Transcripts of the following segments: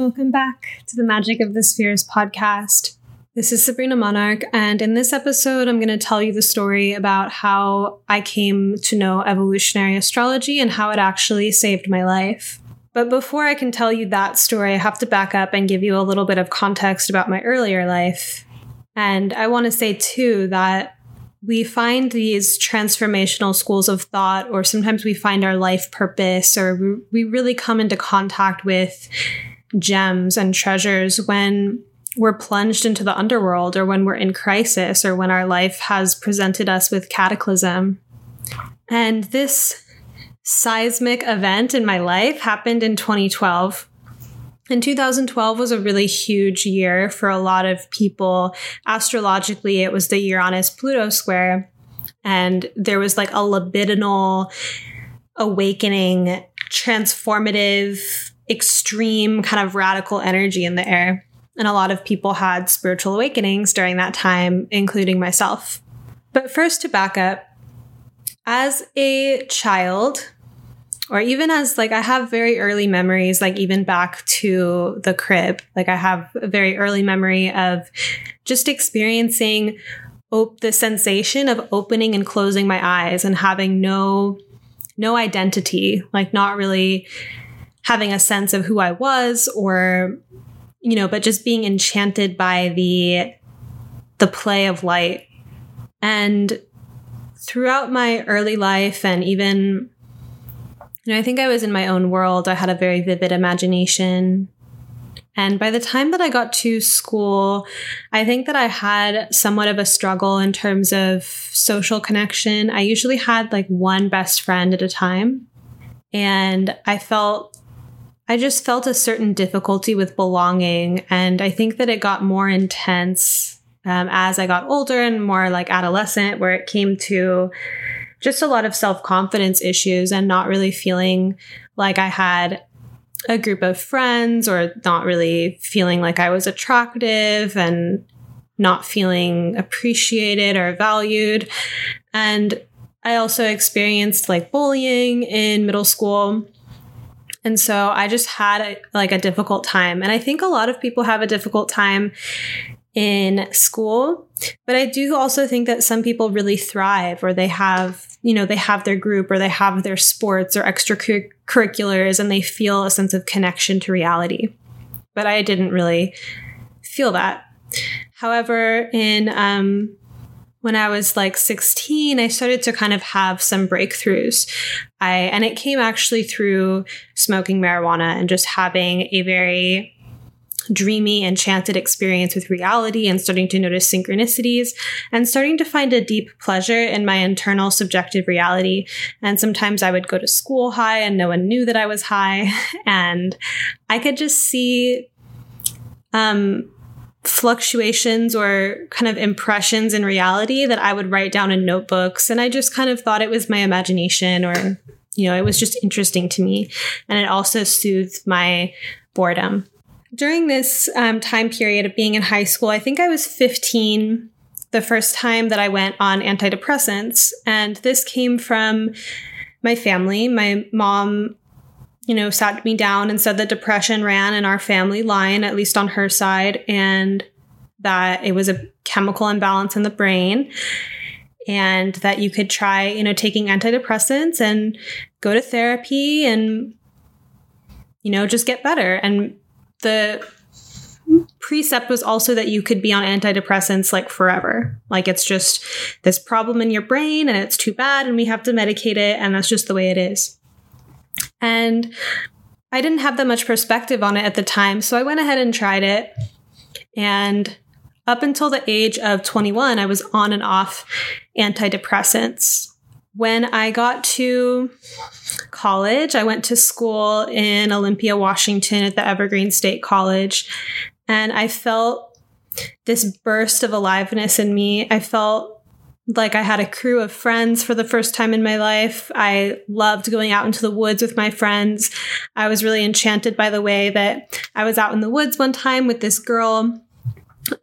Welcome back to the Magic of the Spheres podcast. This is Sabrina Monarch, and in this episode, I'm going to tell you the story about how I came to know evolutionary astrology and how it actually saved my life. But before I can tell you that story, I have to back up and give you a little bit of context about my earlier life. And I want to say, too, that we find these transformational schools of thought, or sometimes we find our life purpose, or we really come into contact with gems and treasures when we're plunged into the underworld, or when we're in crisis, or when our life has presented us with cataclysm. And this seismic event in my life happened in 2012. And 2012 was a really huge year for a lot of people. Astrologically, it was the Uranus Pluto square. And there was like a libidinal awakening, transformative, extreme, kind of radical energy in the air. And a lot of people had spiritual awakenings during that time, including myself. But first, to back up, as a child, or even as like I have very early memories, like even back to the crib. Like I have a very early memory of just experiencing op- the sensation of opening and closing my eyes and having no no identity, like not really having a sense of who I was or you know, but just being enchanted by the the play of light. And throughout my early life and even you know, I think I was in my own world. I had a very vivid imagination. And by the time that I got to school, I think that I had somewhat of a struggle in terms of social connection. I usually had like one best friend at a time. And I felt, I just felt a certain difficulty with belonging. And I think that it got more intense um, as I got older and more like adolescent, where it came to just a lot of self confidence issues and not really feeling like I had a group of friends or not really feeling like I was attractive and not feeling appreciated or valued. And I also experienced like bullying in middle school. And so I just had a, like a difficult time. And I think a lot of people have a difficult time in school. But I do also think that some people really thrive or they have, you know, they have their group or they have their sports or extracurriculars and they feel a sense of connection to reality. But I didn't really feel that. However, in um, when I was like 16, I started to kind of have some breakthroughs. I and it came actually through smoking marijuana and just having a very dreamy, enchanted experience with reality and starting to notice synchronicities and starting to find a deep pleasure in my internal subjective reality. And sometimes I would go to school high and no one knew that I was high. And I could just see, um, fluctuations or kind of impressions in reality that I would write down in notebooks. And I just kind of thought it was my imagination or, you know, it was just interesting to me. And it also soothed my boredom during this um, time period of being in high school, I think I was 15 the first time that I went on antidepressants. And this came from my family. My mom, you know, sat me down and said that depression ran in our family line, at least on her side, and that it was a chemical imbalance in the brain. And that you could try, you know, taking antidepressants and go to therapy and, you know, just get better. And the precept was also that you could be on antidepressants like forever. Like it's just this problem in your brain and it's too bad and we have to medicate it and that's just the way it is. And I didn't have that much perspective on it at the time, so I went ahead and tried it. And up until the age of 21, I was on and off antidepressants. When I got to college, I went to school in Olympia, Washington at the Evergreen State College, and I felt this burst of aliveness in me. I felt like I had a crew of friends for the first time in my life. I loved going out into the woods with my friends. I was really enchanted by the way that I was out in the woods one time with this girl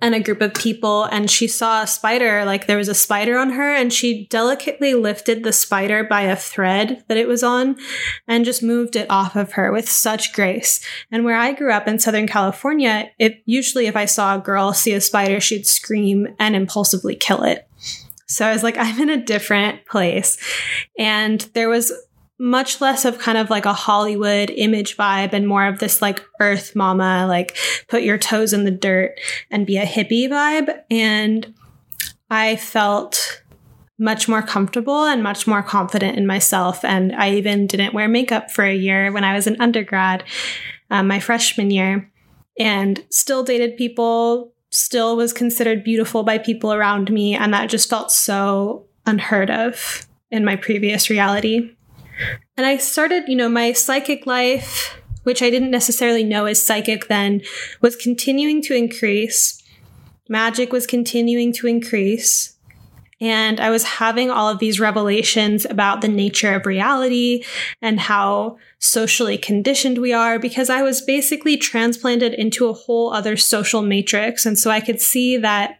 and a group of people and she saw a spider like there was a spider on her and she delicately lifted the spider by a thread that it was on and just moved it off of her with such grace and where i grew up in southern california it usually if i saw a girl see a spider she'd scream and impulsively kill it so i was like i'm in a different place and there was much less of kind of like a Hollywood image vibe and more of this like earth mama, like put your toes in the dirt and be a hippie vibe. And I felt much more comfortable and much more confident in myself. And I even didn't wear makeup for a year when I was an undergrad, um, my freshman year, and still dated people, still was considered beautiful by people around me. And that just felt so unheard of in my previous reality. And I started, you know, my psychic life, which I didn't necessarily know as psychic then, was continuing to increase. Magic was continuing to increase. And I was having all of these revelations about the nature of reality and how socially conditioned we are because I was basically transplanted into a whole other social matrix. And so I could see that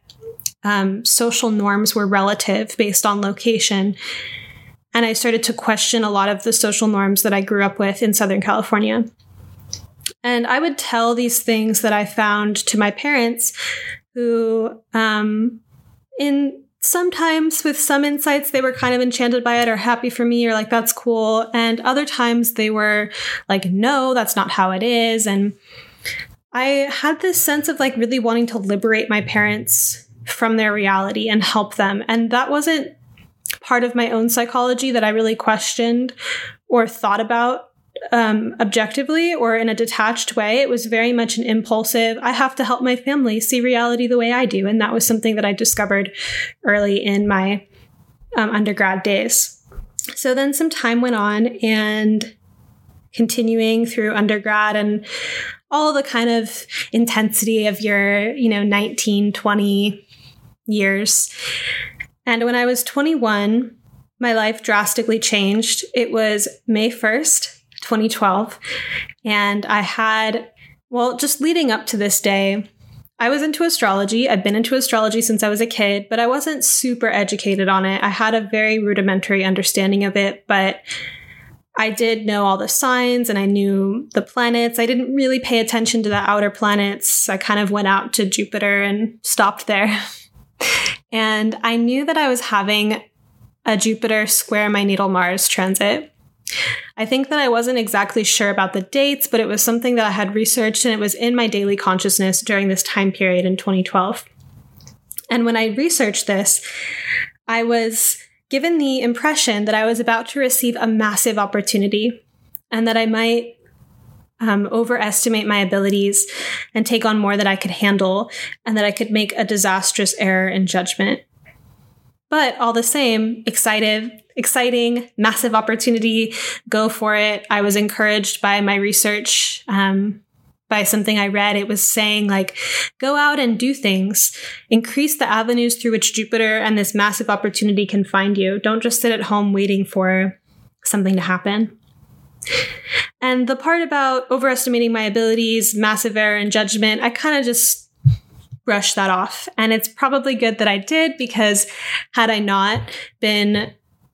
um, social norms were relative based on location. And I started to question a lot of the social norms that I grew up with in Southern California. And I would tell these things that I found to my parents, who, um, in sometimes with some insights, they were kind of enchanted by it or happy for me or like, that's cool. And other times they were like, no, that's not how it is. And I had this sense of like really wanting to liberate my parents from their reality and help them. And that wasn't part of my own psychology that I really questioned or thought about um, objectively or in a detached way. It was very much an impulsive, I have to help my family see reality the way I do. And that was something that I discovered early in my um, undergrad days. So then some time went on and continuing through undergrad and all the kind of intensity of your, you know, 19, 20 years. And when I was 21, my life drastically changed. It was May 1st, 2012. And I had, well, just leading up to this day, I was into astrology. I've been into astrology since I was a kid, but I wasn't super educated on it. I had a very rudimentary understanding of it, but I did know all the signs and I knew the planets. I didn't really pay attention to the outer planets. I kind of went out to Jupiter and stopped there. And I knew that I was having a Jupiter square my natal Mars transit. I think that I wasn't exactly sure about the dates, but it was something that I had researched and it was in my daily consciousness during this time period in 2012. And when I researched this, I was given the impression that I was about to receive a massive opportunity and that I might um, overestimate my abilities and take on more than I could handle, and that I could make a disastrous error in judgment. But all the same, excited, exciting, massive opportunity, go for it. I was encouraged by my research, um, by something I read. It was saying, like, go out and do things, increase the avenues through which Jupiter and this massive opportunity can find you. Don't just sit at home waiting for something to happen. And the part about overestimating my abilities, massive error in judgment, I kind of just brushed that off. And it's probably good that I did because had I not been,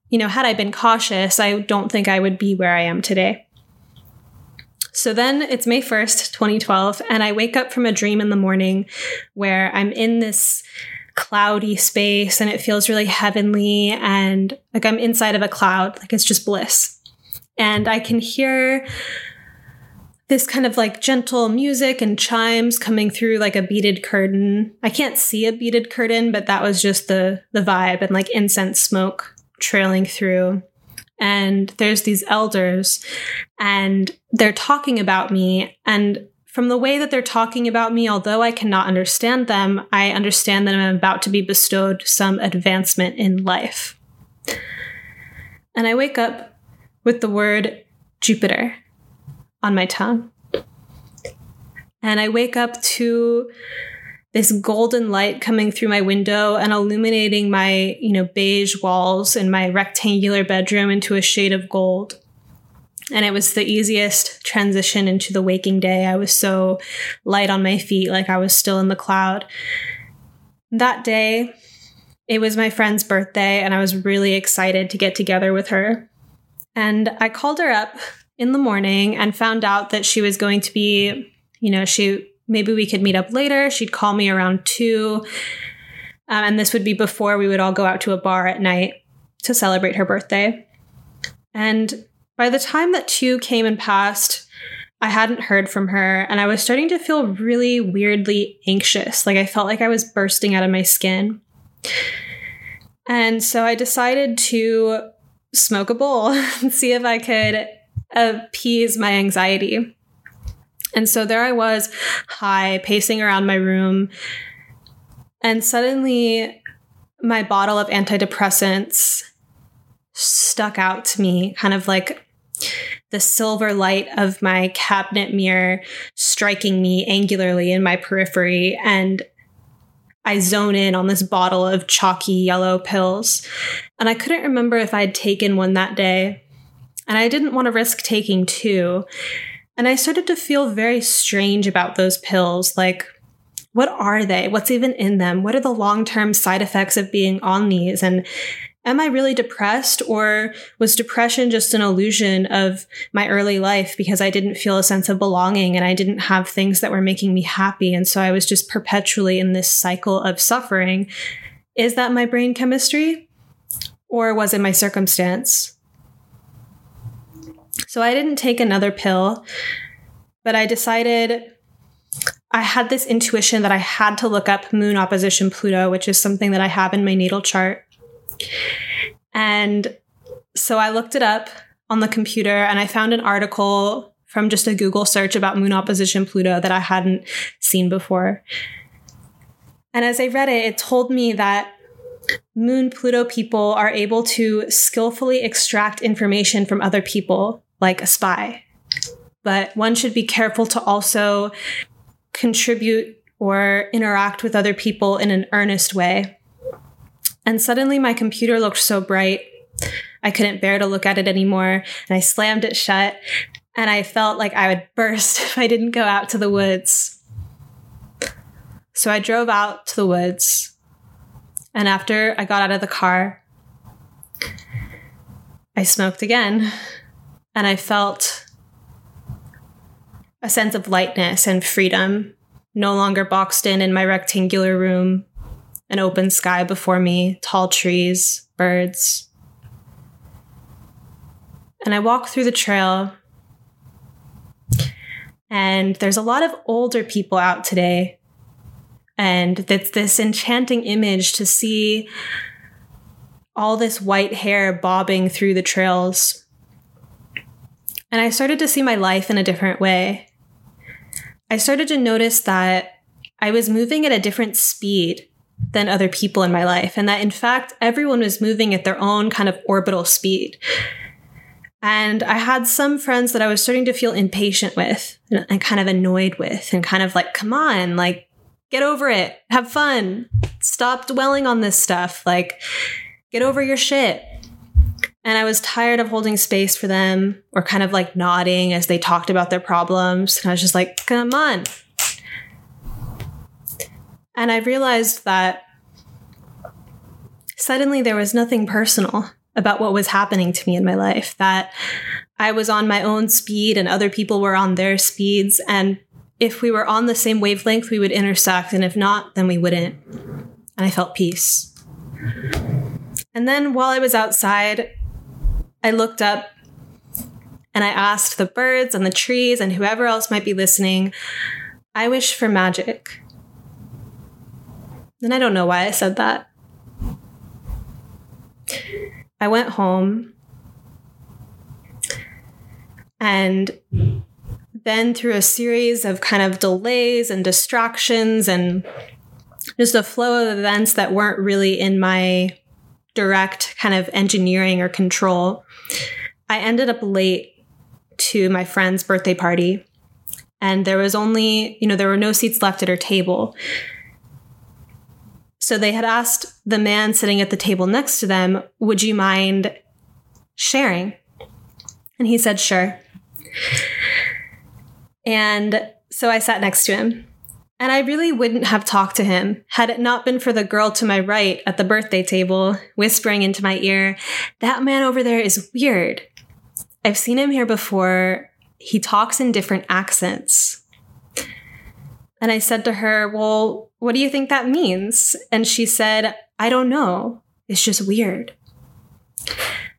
you know, had I been cautious, I don't think I would be where I am today. So then it's May 1st, 2012, and I wake up from a dream in the morning where I'm in this cloudy space and it feels really heavenly and like I'm inside of a cloud, like it's just bliss and I can hear this kind of like gentle music and chimes coming through like a beaded curtain. I can't see a beaded curtain, but that was just the the vibe and like incense smoke trailing through. And there's these elders and they're talking about me and from the way that they're talking about me, although I cannot understand them, I understand that I'm about to be bestowed some advancement in life. And I wake up with the word Jupiter on my tongue. And I wake up to this golden light coming through my window and illuminating my, you know, beige walls in my rectangular bedroom into a shade of gold. And it was the easiest transition into the waking day. I was so light on my feet, like I was still in the cloud. That day, it was my friend's birthday, and I was really excited to get together with her. And I called her up in the morning and found out that she was going to be, you know, she maybe we could meet up later. She'd call me around two. Um, and this would be before we would all go out to a bar at night to celebrate her birthday. And by the time that two came and passed, I hadn't heard from her, and I was starting to feel really weirdly anxious. Like I felt like I was bursting out of my skin. And so I decided to smoke a bowl and see if I could Uh, appease my anxiety. And so there I was, high, pacing around my room. And suddenly, my bottle of antidepressants stuck out to me, kind of like the silver light of my cabinet mirror striking me angularly in my periphery. And I zone in on this bottle of chalky yellow pills. And I couldn't remember if I'd taken one that day. And I didn't want to risk taking two. And I started to feel very strange about those pills. Like, what are they? What's even in them? What are the long term side effects of being on these? And am I really depressed or was depression just an illusion of my early life because I didn't feel a sense of belonging and I didn't have things that were making me happy? And so I was just perpetually in this cycle of suffering. Is that my brain chemistry or was it my circumstance? So I didn't take another pill, but I decided I had this intuition that I had to look up moon opposition Pluto, which is something that I have in my natal chart. And so I looked it up on the computer and I found an article from just a Google search about moon opposition Pluto that I hadn't seen before. And as I read it, it told me that moon Pluto people are able to skillfully extract information from other people, like a spy. But one should be careful to also contribute or interact with other people in an earnest way. And suddenly my computer looked so bright. I couldn't bear to look at it anymore. And I slammed it shut. And I felt like I would burst if I didn't go out to the woods. So I drove out to the woods. And after I got out of the car, I smoked again. And I felt a sense of lightness and freedom, no longer boxed in in my rectangular room an open sky before me, tall trees, birds. And I walk through the trail, and there's a lot of older people out today. And it's this enchanting image to see all this white hair bobbing through the trails. And I started to see my life in a different way. I started to notice that I was moving at a different speed than other people in my life. And that in fact, everyone was moving at their own kind of orbital speed. And I had some friends that I was starting to feel impatient with and, kind of annoyed with, and kind of like, come on, like, get over it, have fun, stop dwelling on this stuff, like, get over your shit. And I was tired of holding space for them or kind of like nodding as they talked about their problems. And I was just like, come on, and I realized that suddenly there was nothing personal about what was happening to me in my life, that I was on my own speed and other people were on their speeds. And if we were on the same wavelength, we would intersect. And if not, then we wouldn't. And I felt peace. And then while I was outside, I looked up and I asked the birds and the trees and whoever else might be listening, I wish for magic. And I don't know why I said that. I went home and then through a series of kind of delays and distractions and just a flow of events that weren't really in my direct kind of engineering or control, I ended up late to my friend's birthday party. And there was only, you know, there were no seats left at her table. So they had asked the man sitting at the table next to them, Would you mind sharing? And he said, Sure. And so I sat next to him. And I really wouldn't have talked to him had it not been for the girl to my right at the birthday table whispering into my ear, That man over there is weird. I've seen him here before. He talks in different accents. And I said to her, Well, what do you think that means? And she said, I don't know. It's just weird.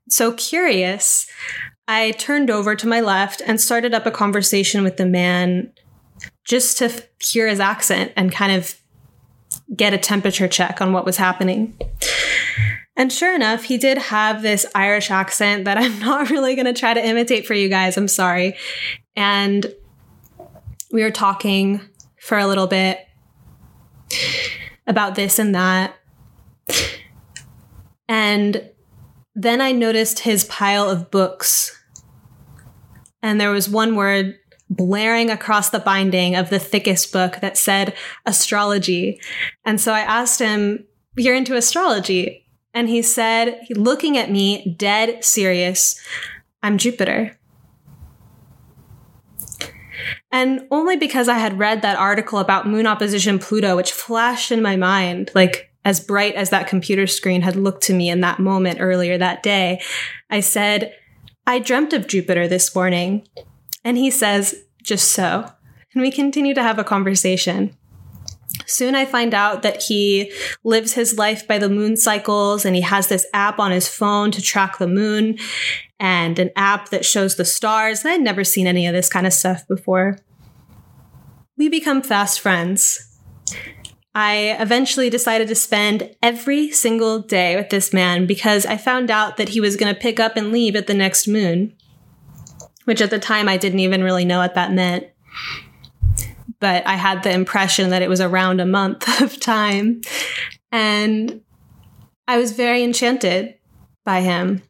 So curious, I turned over to my left and started up a conversation with the man just to hear his accent and kind of get a temperature check on what was happening. And sure enough, he did have this Irish accent that I'm not really going to try to imitate for you guys. I'm sorry. And we were talking for a little bit about this and that. And then I noticed his pile of books. And there was one word blaring across the binding of the thickest book that said astrology. And so I asked him, You're into astrology? And he said, looking at me, dead serious, I'm Jupiter. And only because I had read that article about moon opposition Pluto, which flashed in my mind, like as bright as that computer screen had looked to me in that moment earlier that day, I said, I dreamt of Jupiter this morning. And he says, just so. And we continue to have a conversation. Soon I find out that he lives his life by the moon cycles and he has this app on his phone to track the moon and an app that shows the stars. And I'd never seen any of this kind of stuff before. We become fast friends. I eventually decided to spend every single day with this man because I found out that he was going to pick up and leave at the next moon which at the time I didn't even really know what that meant. But I had the impression that it was around a month of time. And I was very enchanted by him.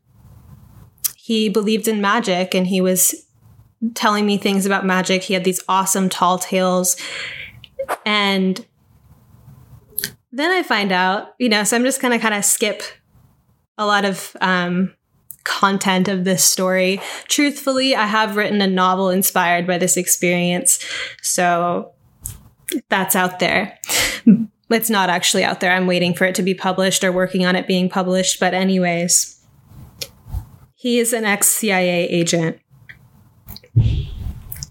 He believed in magic and he was telling me things about magic. He had these awesome tall tales. And then I find out, you know, so I'm just going to kind of skip a lot of um, content of this story. Truthfully, I have written a novel inspired by this experience. So that's out there. It's not actually out there. I'm waiting for it to be published or working on it being published. But, anyways, he is an ex CIA agent.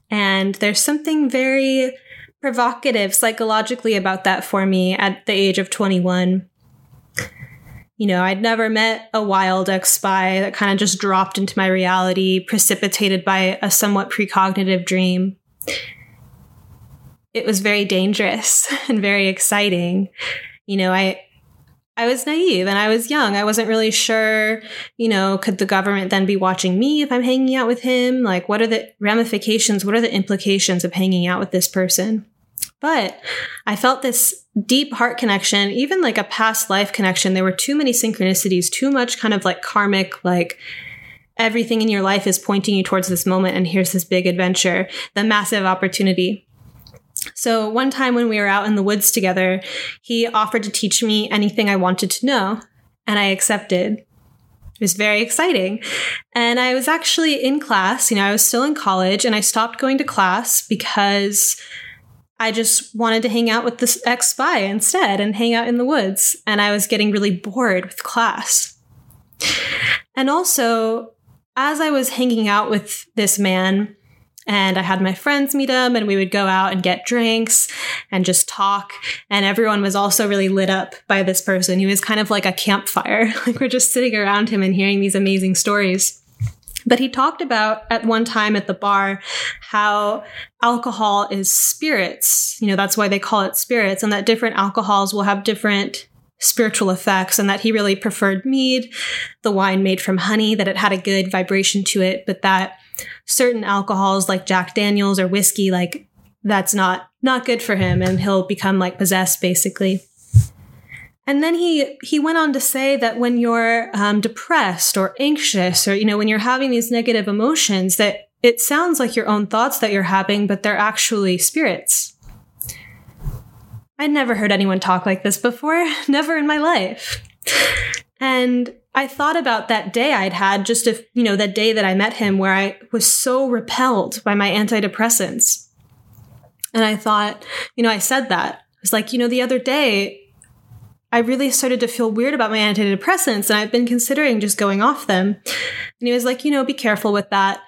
And there's something very provocative psychologically about that for me at the age of 21 you know, I'd never met a wild ex spy that kind of just dropped into my reality, precipitated by a somewhat precognitive dream. It was very dangerous and very exciting. You know, I I was naive and I was young. I wasn't really sure, you know, could the government then be watching me if I'm hanging out with him? Like, what are the ramifications? What are the implications of hanging out with this person? But I felt this deep heart connection, even like a past life connection. There were too many synchronicities, too much kind of like karmic, like everything in your life is pointing you towards this moment. And here's this big adventure, the massive opportunity. So one time when we were out in the woods together, he offered to teach me anything I wanted to know, and I accepted. It was very exciting. And I was actually in class, you know, I was still in college, and I stopped going to class because I just wanted to hang out with this ex spy instead and hang out in the woods. And I was getting really bored with class. And also, as I was hanging out with this man, and I had my friends meet him, and we would go out and get drinks and just talk. And everyone was also really lit up by this person. He was kind of like a campfire. Like we're just sitting around him and hearing these amazing stories. But he talked about at one time at the bar how alcohol is spirits. You know, that's why they call it spirits, and that different alcohols will have different spiritual effects, and that he really preferred mead, the wine made from honey, that it had a good vibration to it, but that certain alcohols like Jack Daniels or whiskey, like that's not not good for him, and he'll become like possessed basically. And then he he went on to say that when you're um, depressed or anxious, or you know, when you're having these negative emotions, that it sounds like your own thoughts that you're having, but they're actually spirits. I'd never heard anyone talk like this before, never in my life. And I thought about that day I'd had just if, you know, that day that I met him where I was so repelled by my antidepressants. And I thought, you know, I said that. I was like, you know, the other day I really started to feel weird about my antidepressants and I've been considering just going off them. And he was like, you know, be careful with that.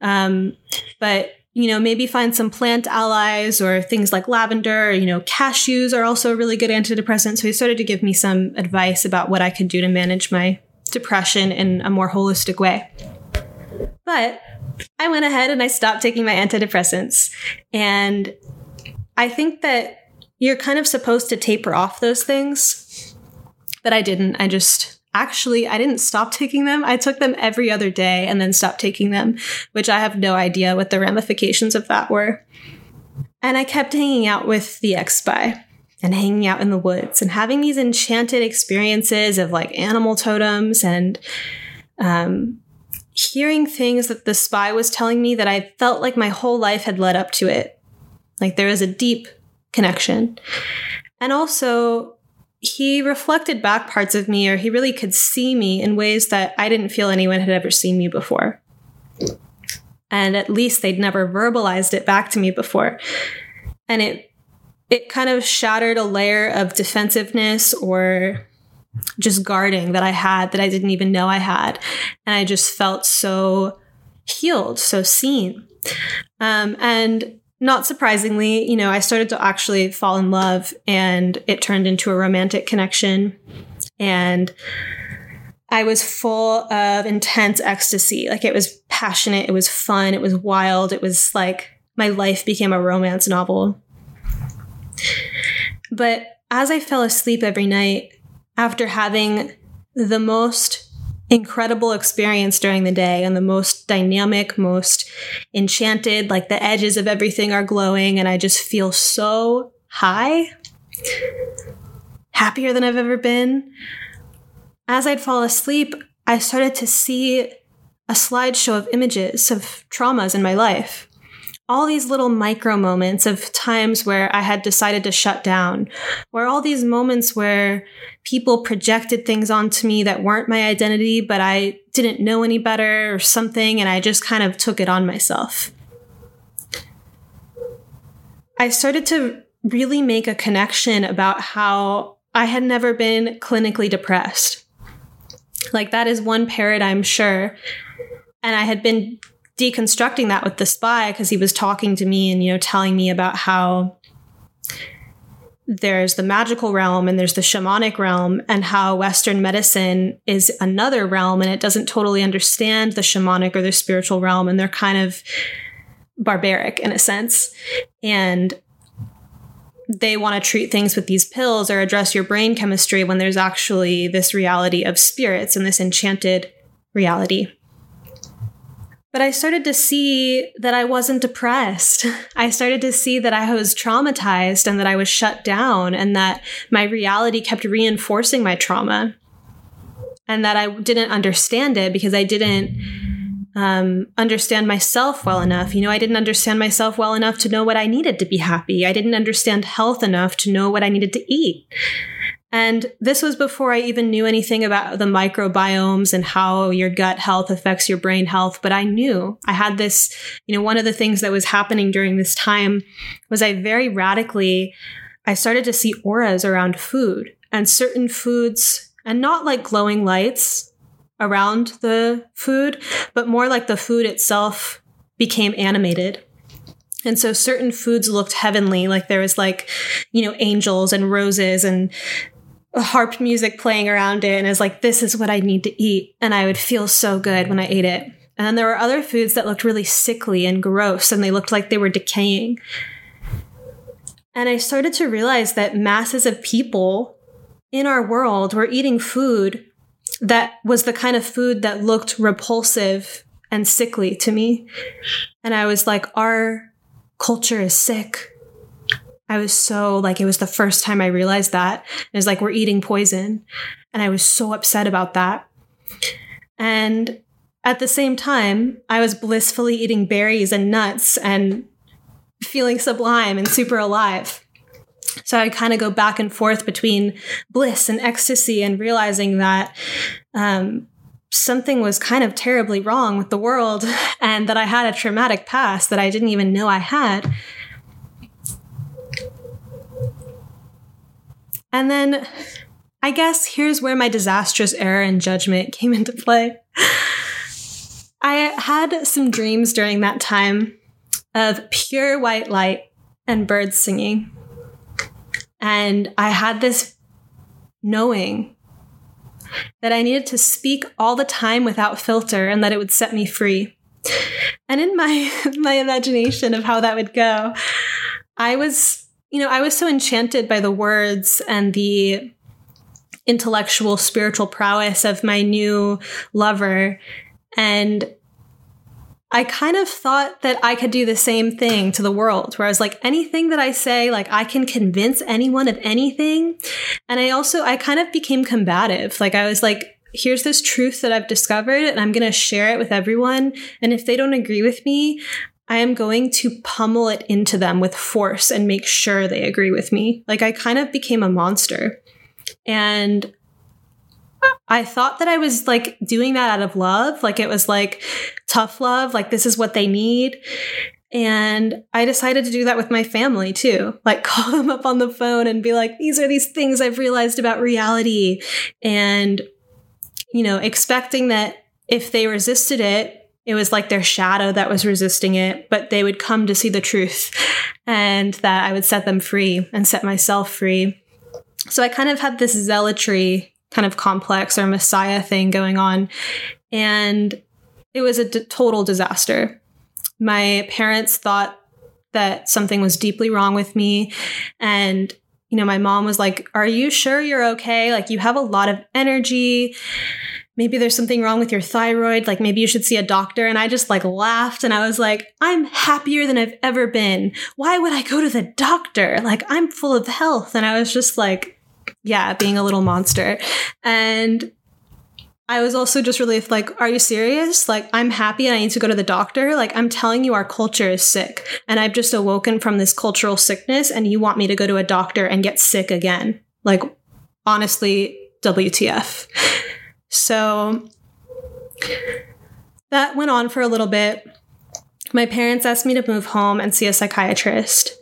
Um, but you know, maybe find some plant allies or things like lavender, you know, cashews are also a really good antidepressant. So he started to give me some advice about what I could do to manage my depression in a more holistic way. But I went ahead and I stopped taking my antidepressants. And I think that you're kind of supposed to taper off those things. But I didn't. I just actually I didn't stop taking them. I took them every other day and then stopped taking them, which I have no idea what the ramifications of that were. And I kept hanging out with the ex-spy and hanging out in the woods and having these enchanted experiences of like animal totems and um, hearing things that the spy was telling me that I felt like my whole life had led up to it. Like there was a deep connection. And also, he reflected back parts of me, or he really could see me in ways that I didn't feel anyone had ever seen me before. And at least they'd never verbalized it back to me before. And it it kind of shattered a layer of defensiveness or just guarding that I had that I didn't even know I had. And I just felt so healed, so seen. Um, and not surprisingly, you know, I started to actually fall in love and it turned into a romantic connection. And I was full of intense ecstasy. Like it was passionate, it was fun, it was wild. It was like my life became a romance novel. But as I fell asleep every night after having the most incredible experience during the day and the most dynamic, most enchanted. Like the edges of everything are glowing, and I just feel so high, happier than I've ever been. As I'd fall asleep, I started to see a slideshow of images of traumas in my life all these little micro moments of times where I had decided to shut down, where all these moments where people projected things onto me that weren't my identity, but I didn't know any better or something, and I just kind of took it on myself. I started to really make a connection about how I had never been clinically depressed. Like, that is one paradigm, sure. And I had been deconstructing that with the spy because he was talking to me and you know telling me about how there's the magical realm and there's the shamanic realm and how western medicine is another realm and it doesn't totally understand the shamanic or the spiritual realm and they're kind of barbaric in a sense. And they want to treat things with these pills or address your brain chemistry when there's actually this reality of spirits and this enchanted reality but I started to see that I wasn't depressed. I started to see that I was traumatized and that I was shut down and that my reality kept reinforcing my trauma and that I didn't understand it because I didn't um, understand myself well enough. You know, I didn't understand myself well enough to know what I needed to be happy. I didn't understand health enough to know what I needed to eat. And this was before I even knew anything about the microbiomes and how your gut health affects your brain health. But I knew I had this, you know, one of the things that was happening during this time was I very radically, I started to see auras around food and certain foods and not like glowing lights around the food, but more like the food itself became animated. And so certain foods looked heavenly, like there was like, you know, angels and roses and harp music playing around it and is like, this is what I need to eat. And I would feel so good when I ate it. And then there were other foods that looked really sickly and gross and they looked like they were decaying. And I started to realize that masses of people in our world were eating food that was the kind of food that looked repulsive and sickly to me. And I was like, our culture is sick. I was so like, it was the first time I realized that. It was like, we're eating poison. And I was so upset about that. And at the same time, I was blissfully eating berries and nuts and feeling sublime and super alive. So I kind of go back and forth between bliss and ecstasy and realizing that um, something was kind of terribly wrong with the world and that I had a traumatic past that I didn't even know I had. And then I guess here's where my disastrous error in judgment came into play. I had some dreams during that time of pure white light and birds singing. And I had this knowing that I needed to speak all the time without filter and that it would set me free. And in my my imagination of how that would go, I was, you know, I was so enchanted by the words and the intellectual spiritual prowess of my new lover and I kind of thought that I could do the same thing to the world, where I was like, anything that I say, like I can convince anyone of anything. And I also, I kind of became combative. Like I was like, here's this truth that I've discovered and I'm going to share it with everyone. And if they don't agree with me, I am going to pummel it into them with force and make sure they agree with me. Like I kind of became a monster. And I thought that I was like doing that out of love. Like it was like tough love, like this is what they need. And I decided to do that with my family too. Like call them up on the phone and be like, these are these things I've realized about reality. And, you know, expecting that if they resisted it, it was like their shadow that was resisting it, but they would come to see the truth and that I would set them free and set myself free. So I kind of had this zealotry kind of complex or messiah thing going on. And it was a d- total disaster. My parents thought that something was deeply wrong with me. And, you know, my mom was like, Are you sure you're okay? Like, you have a lot of energy. Maybe there's something wrong with your thyroid. Like, maybe you should see a doctor. And I just like laughed and I was like, I'm happier than I've ever been. Why would I go to the doctor? Like, I'm full of health. And I was just like, yeah, being a little monster. And I was also just really like, are you serious? Like, I'm happy and I need to go to the doctor. Like, I'm telling you, our culture is sick. And I've just awoken from this cultural sickness, and you want me to go to a doctor and get sick again. Like, honestly, WTF. So that went on for a little bit. My parents asked me to move home and see a psychiatrist.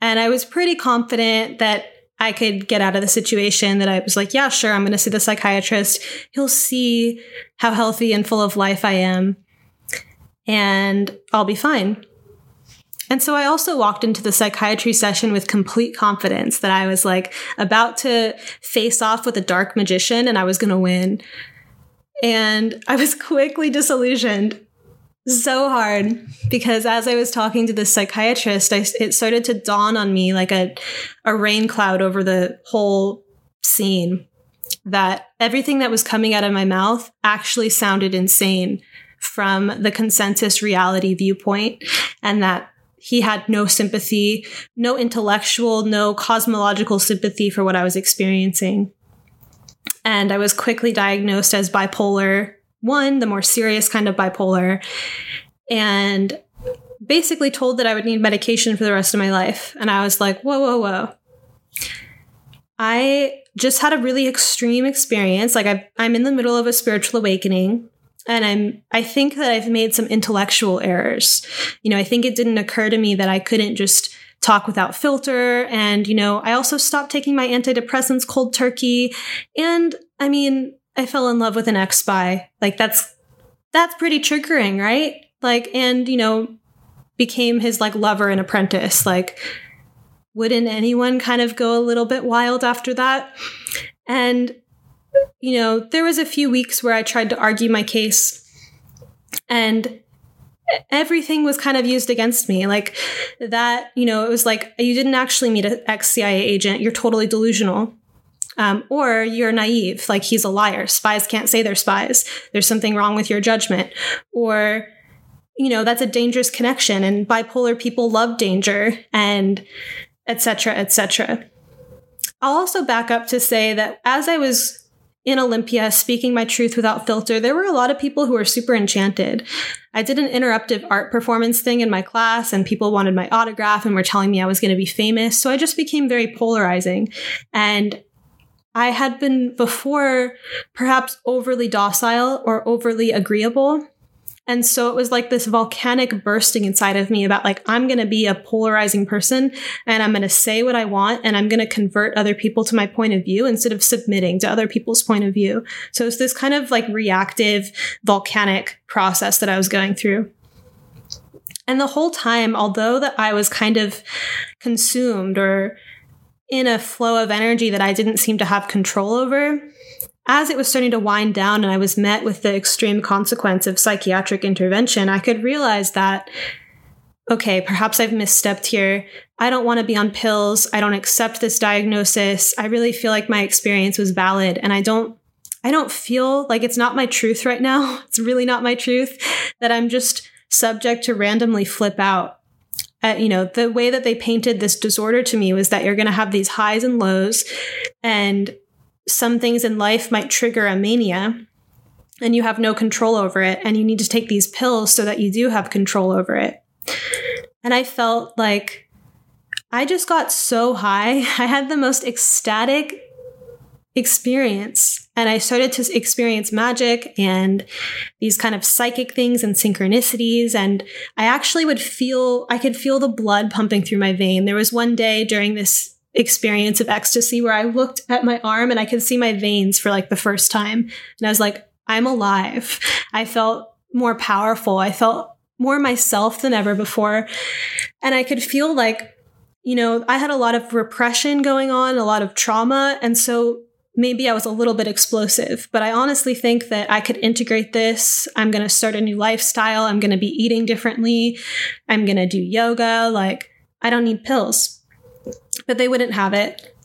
And I was pretty confident that I could get out of the situation that I was like, yeah, sure, I'm going to see the psychiatrist. He'll see how healthy and full of life I am, and I'll be fine. And so I also walked into the psychiatry session with complete confidence that I was like about to face off with a dark magician and I was going to win. And I was quickly disillusioned so hard because as I was talking to the psychiatrist, I, it started to dawn on me like a, a rain cloud over the whole scene that everything that was coming out of my mouth actually sounded insane from the consensus reality viewpoint and that he had no sympathy, no intellectual, no cosmological sympathy for what I was experiencing. And I was quickly diagnosed as bipolar one, the more serious kind of bipolar, and basically told that I would need medication for the rest of my life. And I was like, whoa, whoa, whoa. I just had a really extreme experience. Like i I'm in the middle of a spiritual awakening and I'm I think that I've made some intellectual errors. You know, I think it didn't occur to me that I couldn't just talk without filter and you know, I also stopped taking my antidepressants cold turkey and I mean, I fell in love with an ex spy. Like that's that's pretty triggering, right? Like and you know became his like lover and apprentice. Like wouldn't anyone kind of go a little bit wild after that? And you know, there was a few weeks where I tried to argue my case and everything was kind of used against me like that you know it was like you didn't actually meet an ex cia agent you're totally delusional um, or you're naive, like he's a liar. Spies can't say they're spies. There's something wrong with your judgment. Or, you know, that's a dangerous connection, and bipolar people love danger, and etc. etc. I'll also back up to say that as I was in Olympia speaking my truth without filter, there were a lot of people who were super enchanted. I did an interruptive art performance thing in my class, and people wanted my autograph and were telling me I was going to be famous. So I just became very polarizing. And I had been before perhaps overly docile or overly agreeable. And so it was like this volcanic bursting inside of me about like, I'm going to be a polarizing person and I'm going to say what I want and I'm going to convert other people to my point of view instead of submitting to other people's point of view. So it's this kind of like reactive volcanic process that I was going through. And the whole time, although that I was kind of consumed or in a flow of energy that I didn't seem to have control over, as it was starting to wind down and I was met with the extreme consequence of psychiatric intervention, I could realize that, okay, perhaps I've misstepped here. I don't want to be on pills. I don't accept this diagnosis. I really feel like my experience was valid and I don't I don't feel like it's not my truth right now. It's really not my truth that I'm just subject to randomly flip out uh, you know, the way that they painted this disorder to me was that you're going to have these highs and lows, and some things in life might trigger a mania, and you have no control over it. And you need to take these pills so that you do have control over it. And I felt like I just got so high. I had the most ecstatic experience. And I started to experience magic and these kind of psychic things and synchronicities. And I actually would feel, I could feel the blood pumping through my vein. There was one day during this experience of ecstasy where I looked at my arm and I could see my veins for like the first time. And I was like, I'm alive. I felt more powerful. I felt more myself than ever before. And I could feel like, you know, I had a lot of repression going on, a lot of trauma. And so maybe I was a little bit explosive, but I honestly think that I could integrate this. I'm going to start a new lifestyle. I'm going to be eating differently. I'm going to do yoga. Like, I don't need pills. But they wouldn't have it.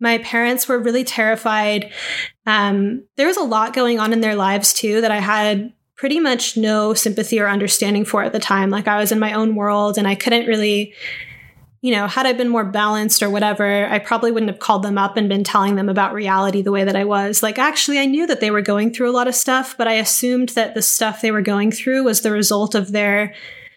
My parents were really terrified. Um, there was a lot going on in their lives too that I had pretty much no sympathy or understanding for at the time. Like, I was in my own world and I couldn't really you know, had I been more balanced or whatever, I probably wouldn't have called them up and been telling them about reality the way that I was. Like, actually, I knew that they were going through a lot of stuff, but I assumed that the stuff they were going through was the result of their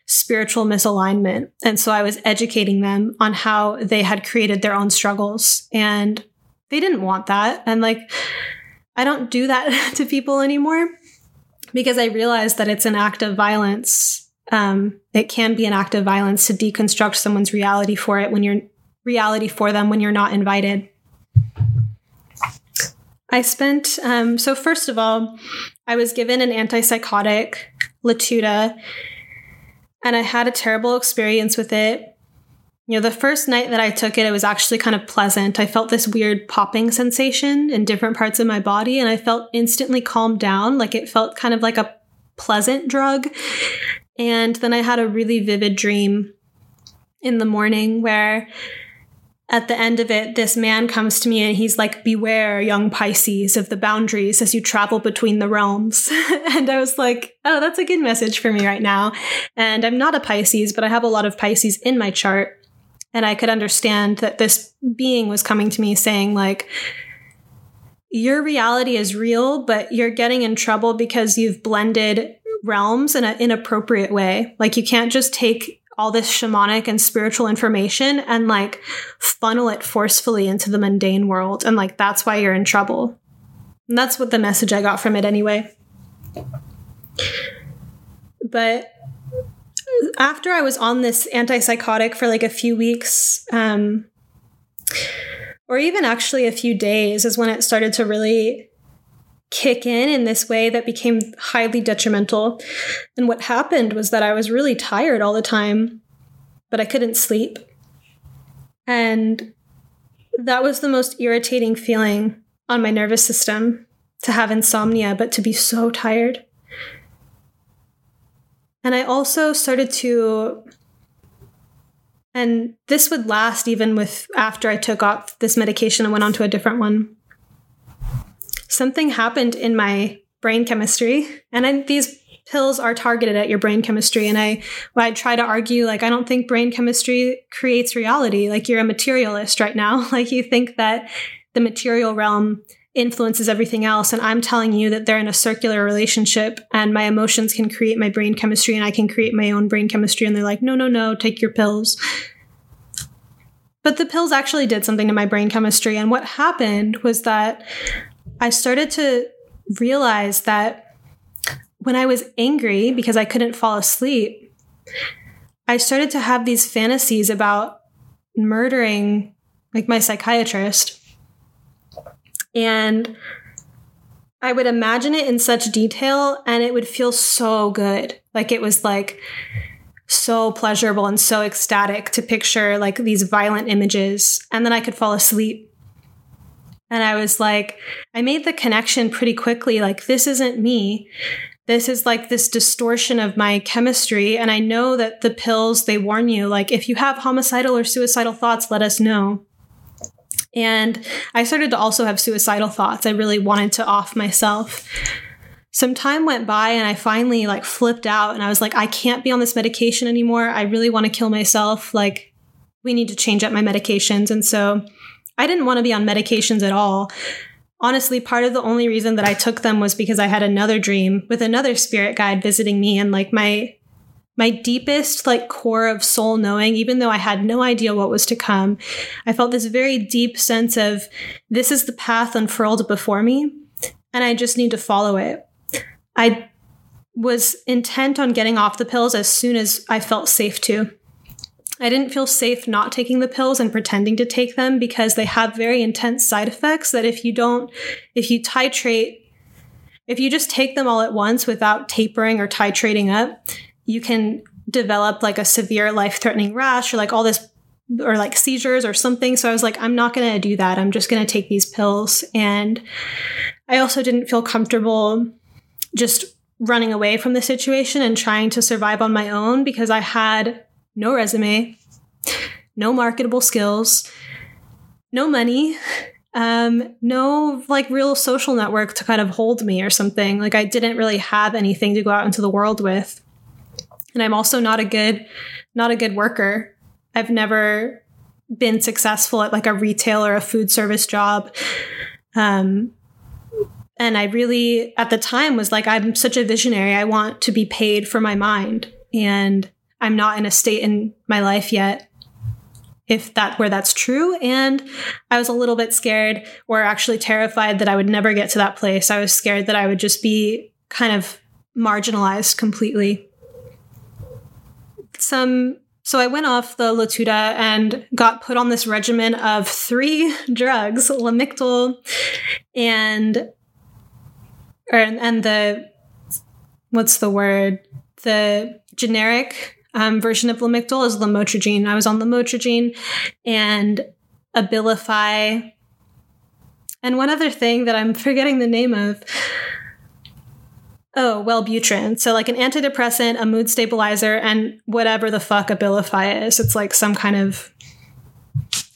spiritual misalignment. And so I was educating them on how they had created their own struggles. And they didn't want that. And like, I don't do that to people anymore because I realize that it's an act of violence um, it can be an act of violence to deconstruct someone's reality for it when you're reality for them when you're not invited. I spent um, so first of all, I was given an antipsychotic, Latuda, and I had a terrible experience with it. You know, the first night that I took it, it was actually kind of pleasant. I felt this weird popping sensation in different parts of my body, and I felt instantly calmed down. Like it felt kind of like a pleasant drug. And then I had a really vivid dream in the morning where at the end of it, this man comes to me and he's like, Beware, young Pisces, of the boundaries as you travel between the realms. and I was like, Oh, that's a good message for me right now. And I'm not a Pisces, but I have a lot of Pisces in my chart. And I could understand that this being was coming to me saying, like, your reality is real, but you're getting in trouble because you've blended realms in an inappropriate way. Like you can't just take all this shamanic and spiritual information and like funnel it forcefully into the mundane world. And like that's why you're in trouble. And that's what the message I got from it anyway. But after I was on this antipsychotic for like a few weeks, um, or even actually a few days, is when it started to really kick in in this way that became highly detrimental. And what happened was that I was really tired all the time, but I couldn't sleep. And that was the most irritating feeling on my nervous system to have insomnia, but to be so tired. And I also started to and this would last even with after I took off this medication and went on to a different one something happened in my brain chemistry. And I, these pills are targeted at your brain chemistry. And I, I try to argue, like, I don't think brain chemistry creates reality. Like, you're a materialist right now. Like, you think that the material realm influences everything else. And I'm telling you that they're in a circular relationship and my emotions can create my brain chemistry and I can create my own brain chemistry. And they're like, no, no, no, take your pills. but the pills actually did something to my brain chemistry. And what happened was that I started to realize that when I was angry because I couldn't fall asleep, I started to have these fantasies about murdering like my psychiatrist. And I would imagine it in such detail and it would feel so good. Like it was like so pleasurable and so ecstatic to picture like these violent images. And then I could fall asleep. And I was like, I made the connection pretty quickly. Like, this isn't me. This is like this distortion of my chemistry. And I know that the pills, they warn you, like, if you have homicidal or suicidal thoughts, let us know. And I started to also have suicidal thoughts. I really wanted to off myself. Some time went by and I finally like flipped out and I was like, I can't be on this medication anymore. I really want to kill myself. Like, we need to change up my medications. And so I didn't want to be on medications at all. Honestly, part of the only reason that I took them was because I had another dream with another spirit guide visiting me and like my my deepest like core of soul knowing even though i had no idea what was to come i felt this very deep sense of this is the path unfurled before me and i just need to follow it i was intent on getting off the pills as soon as i felt safe to I didn't feel safe not taking the pills and pretending to take them because they have very intense side effects that if you don't, if you titrate, if you just take them all at once without tapering or titrating up, you can develop like a severe life threatening rash or like all this or like seizures or something. So I was like, I'm not going to do that. I'm just going to take these pills. And I also didn't feel comfortable just running away from the situation and trying to survive on my own because I had no resume, no marketable skills, no money, um, no like real social network to kind of hold me or something. Like I didn't really have anything to go out into the world with and I'm also not a good not a good worker. I've never been successful at like a retail or a food service job. Um, and I really, at the time, was like, I'm such a visionary. I want to be paid for my mind. And I'm not in a state in my life yet if that where that's true. And i was a little bit scared or actually terrified that i would never get to that place. I was scared that i would just be kind of marginalized completely. Some so I went off the Latuda and got put on this regimen of three drugs, Lamictal and or, and the what's the word? The generic um, version of Lamictal is lamotrigine. I was on lamotrigine and Abilify. And one other thing that I'm forgetting the name of Oh, Wellbutrin. So like an antidepressant, a mood stabilizer, and whatever the fuck Abilify is. It's like some kind of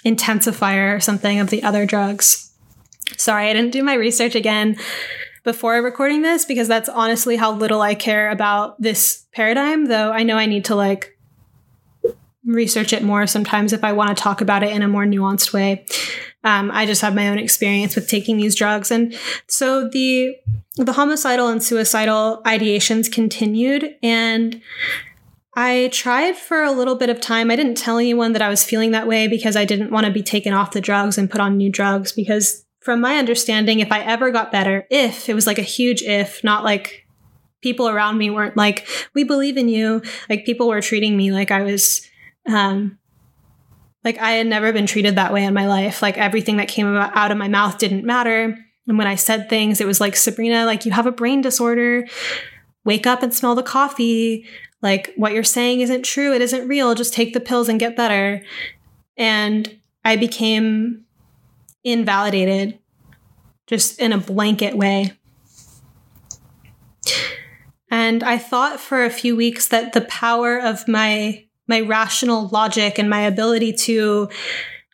intensifier or something of the other drugs. Sorry, I didn't do my research again before recording this because that's honestly how little I care about this paradigm, though I know I need to like research it more sometimes if I want to talk about it in a more nuanced way. Um, I just have my own experience with taking these drugs. And so the the homicidal and suicidal ideations continued and I tried for a little bit of time. I didn't tell anyone that I was feeling that way because I didn't want to be taken off the drugs and put on new drugs because from my understanding if I ever got better, if it was like a huge if, not like people around me weren't like we believe in you, like people were treating me like I was um like I had never been treated that way in my life. Like everything that came out of my mouth didn't matter. And when I said things, it was like, Sabrina, like you have a brain disorder. Wake up and smell the coffee. Like what you're saying isn't true. It isn't real. Just take the pills and get better. And I became invalidated just in a blanket way. And I thought for a few weeks that the power of my my rational logic and my ability to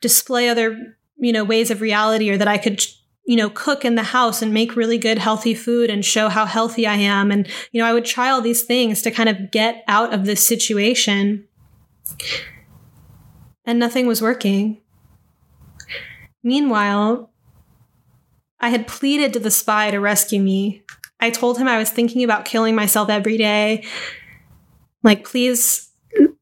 display other, you know, ways of reality or that I could you know, cook in the house and make really good, healthy food and show how healthy I am. And, you know, I would try all these things to kind of get out of this situation. And nothing was working. Meanwhile, I had pleaded to the spy to rescue me. I told him I was thinking about killing myself every day. Like, please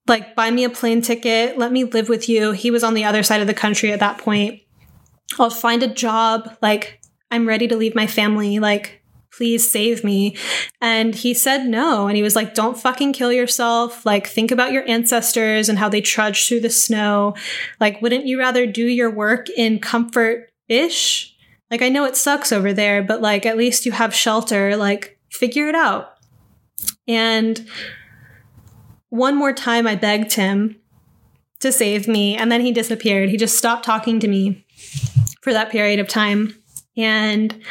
like buy me a plane ticket, let me live with you. He was on the other side of the country at that point. I'll find a job. Like, I'm ready to leave my family. Like, please save me. And he said no. And he was like, don't fucking kill yourself. Like, think about your ancestors and how they trudged through the snow. Like, wouldn't you rather do your work in comfort ish? Like, I know it sucks over there, but like, at least you have shelter. Like, figure it out. And one more time, I begged him to save me, and then he disappeared. He just stopped talking to me for that period of time. And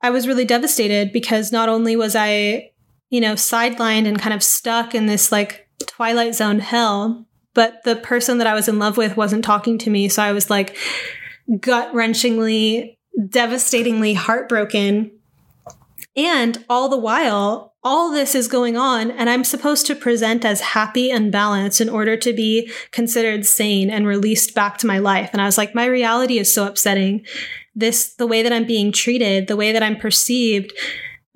I was really devastated because not only was I, you know, sidelined and kind of stuck in this like Twilight Zone hell, but the person that I was in love with wasn't talking to me. So I was like gut wrenchingly, devastatingly heartbroken. And all the while, all this is going on, and I'm supposed to present as happy and balanced in order to be considered sane and released back to my life. And I was like, my reality is so upsetting. This, the way that I'm being treated, the way that I'm perceived,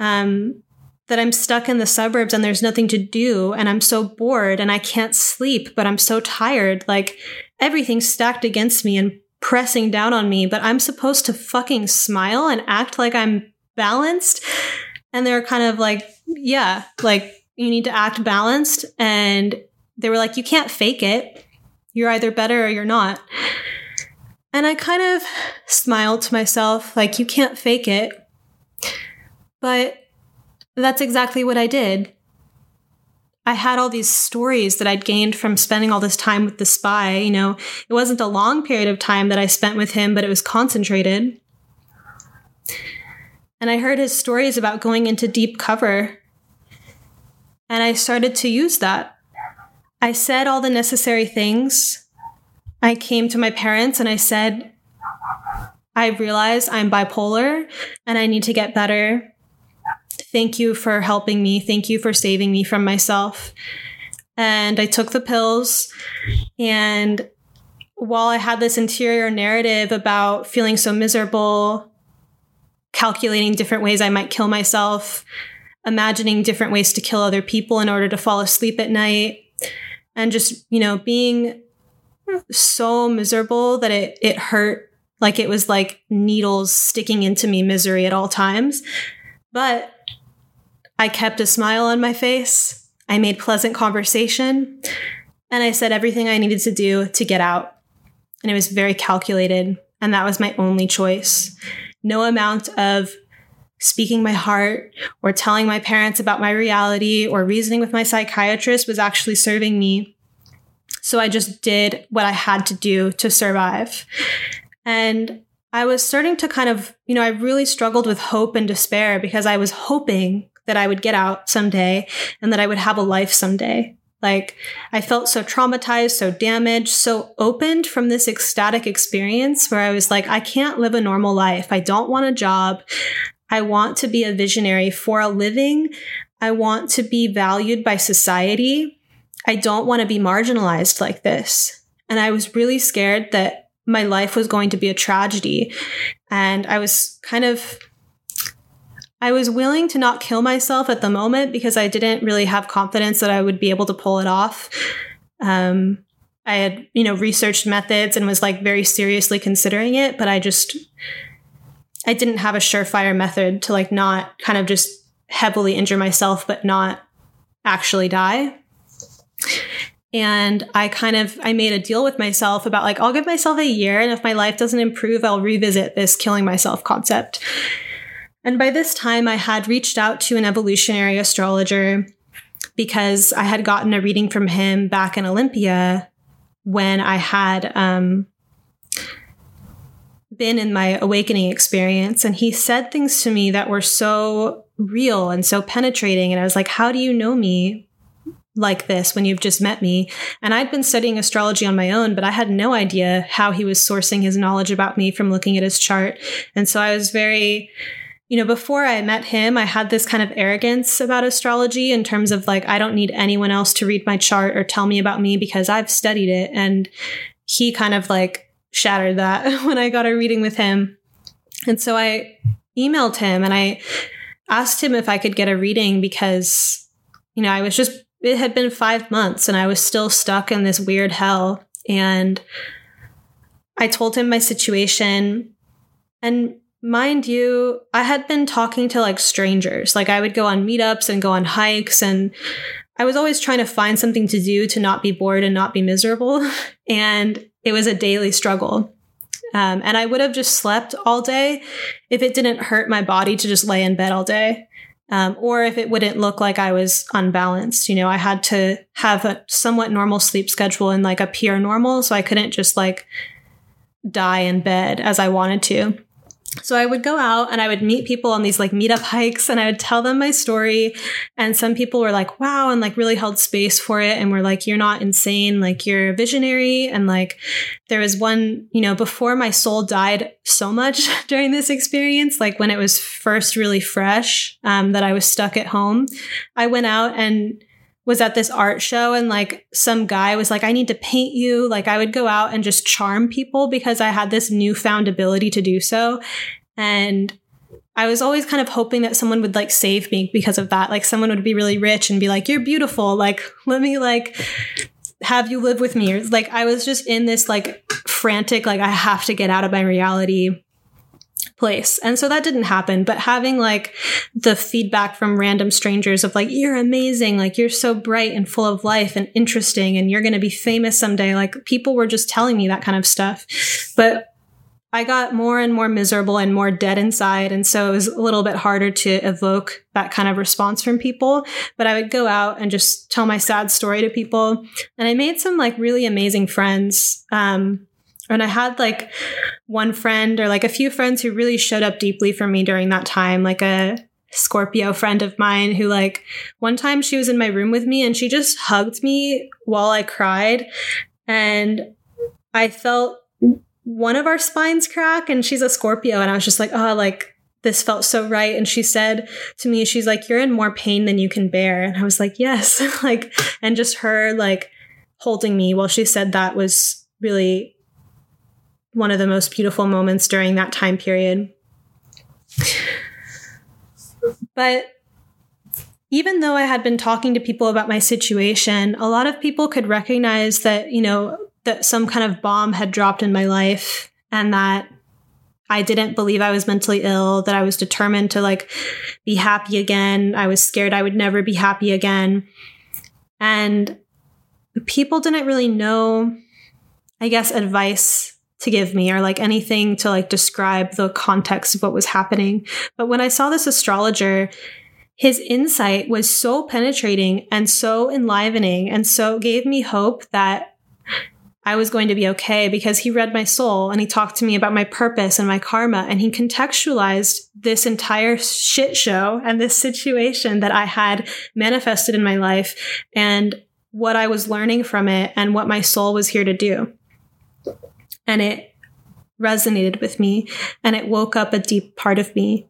um, that I'm stuck in the suburbs and there's nothing to do, and I'm so bored and I can't sleep, but I'm so tired. Like everything's stacked against me and pressing down on me, but I'm supposed to fucking smile and act like I'm balanced. And they're kind of like, yeah, like you need to act balanced. And they were like, you can't fake it. You're either better or you're not. And I kind of smiled to myself, like, you can't fake it. But that's exactly what I did. I had all these stories that I'd gained from spending all this time with the spy. You know, it wasn't a long period of time that I spent with him, but it was concentrated. And I heard his stories about going into deep cover and I started to use that. I said all the necessary things. I came to my parents and I said, I realize I'm bipolar and I need to get better. Thank you for helping me. Thank you for saving me from myself. And I took the pills. And while I had this interior narrative about feeling so miserable, calculating different ways I might kill myself, imagining different ways to kill other people in order to fall asleep at night and just you know being so miserable that it it hurt like it was like needles sticking into me misery at all times. But i kept a smile on my face. I made pleasant conversation. And i said everything i needed to do to get out. And it was very calculated. And that was my only choice. No amount of speaking my heart or telling my parents about my reality or reasoning with my psychiatrist was actually serving me. So I just did what I had to do to survive. And I was starting to kind of, you know, I really struggled with hope and despair because I was hoping that I would get out someday and that I would have a life someday. Like, I felt so traumatized, so damaged, so opened from this ecstatic experience where I was like, I can't live a normal life. I don't want a job. I want to be a visionary for a living. I want to be valued by society. I don't want to be marginalized like this. And I was really scared that my life was going to be a tragedy. And I was kind of, I was willing to not kill myself at the moment because I didn't really have confidence that I would be able to pull it off. Um, I had, you know, researched methods and was like very seriously considering it, but I just, I didn't have a surefire method to like not kind of just heavily injure myself, but not actually die. And I kind of I made a deal with myself about like I'll give myself a year and if my life doesn't improve, I'll revisit this killing myself concept. And by this time I had reached out to an evolutionary astrologer because I had gotten a reading from him back in Olympia when I had um, been in my awakening experience. And he said things to me that were so real and so penetrating. And I was like, how do you know me like this when you've just met me? And I'd been studying astrology on my own, but I had no idea how he was sourcing his knowledge about me from looking at his chart. And so I was very, you know, before I met him, I had this kind of arrogance about astrology in terms of like, I don't need anyone else to read my chart or tell me about me because I've studied it. And he kind of like shattered that when I got a reading with him. And so I emailed him and I asked him if I could get a reading because, you know, I was just it had been five months and I was still stuck in this weird hell. And I told him my situation. And mind you, I had been talking to like strangers. Like I would go on meetups and go on hikes and I was always trying to find something to do to not be bored and not be miserable. and it was a daily struggle. Um, and I would have just slept all day if it didn't hurt my body to just lay in bed all day. Um, or if it wouldn't look like I was unbalanced. You know, I had to have a somewhat normal sleep schedule and like appear normal. So I couldn't just like die in bed as I wanted to. So I would go out and I would meet people on these like meetup hikes and I would tell them my story. And some people were like, wow, and like really held space for it. And were like, you're not insane. Like you're a visionary. And like there was one, you know, before my soul died so much during this experience, like when it was first really fresh, um, that I was stuck at home, I went out and was at this art show and like some guy was like, I need to paint you. Like I would go out and just charm people because I had this newfound ability to do so. And I was always kind of hoping that someone would like save me because of that. Like someone would be really rich and be like, you're beautiful. Like, let me like have you live with me. Like I was just in this like frantic, like I have to get out of my reality place. And so that didn't happen. But having like the feedback from random strangers of like, you're amazing, like you're so bright and full of life and interesting, and you're going to be famous someday. Like people were just telling me that kind of stuff. But I got more and more miserable and more dead inside. And so it was a little bit harder to evoke that kind of response from people. But I would go out and just tell my sad story to people. And I made some like really amazing friends. Um, and I had like one friend or like a few friends who really showed up deeply for me during that time, like a Scorpio friend of mine who like one time she was in my room with me and she just hugged me while I cried and I felt one of our spines crack and she's a Scorpio and I was just like, "Oh, like this felt so right." And she said to me, she's like, "You're in more pain than you can bear." And I was like, "Yes." like and just her like holding me while she said that was really one of the most beautiful moments during that time period. But even though I had been talking to people about my situation, a lot of people could recognize that, you know, that some kind of bomb had dropped in my life and that I didn't believe I was mentally ill, that I was determined to like be happy again. I was scared I would never be happy again. And people didn't really know, I guess, advice to give me or like anything to like describe the context of what was happening. But when I saw this astrologer, his insight was so penetrating and so enlivening and so gave me hope that I was going to be okay because he read my soul and he talked to me about my purpose and my karma and he contextualized this entire shit show and this situation that I had manifested in my life and what I was learning from it and what my soul was here to do and it resonated with me and it woke up a deep part of me.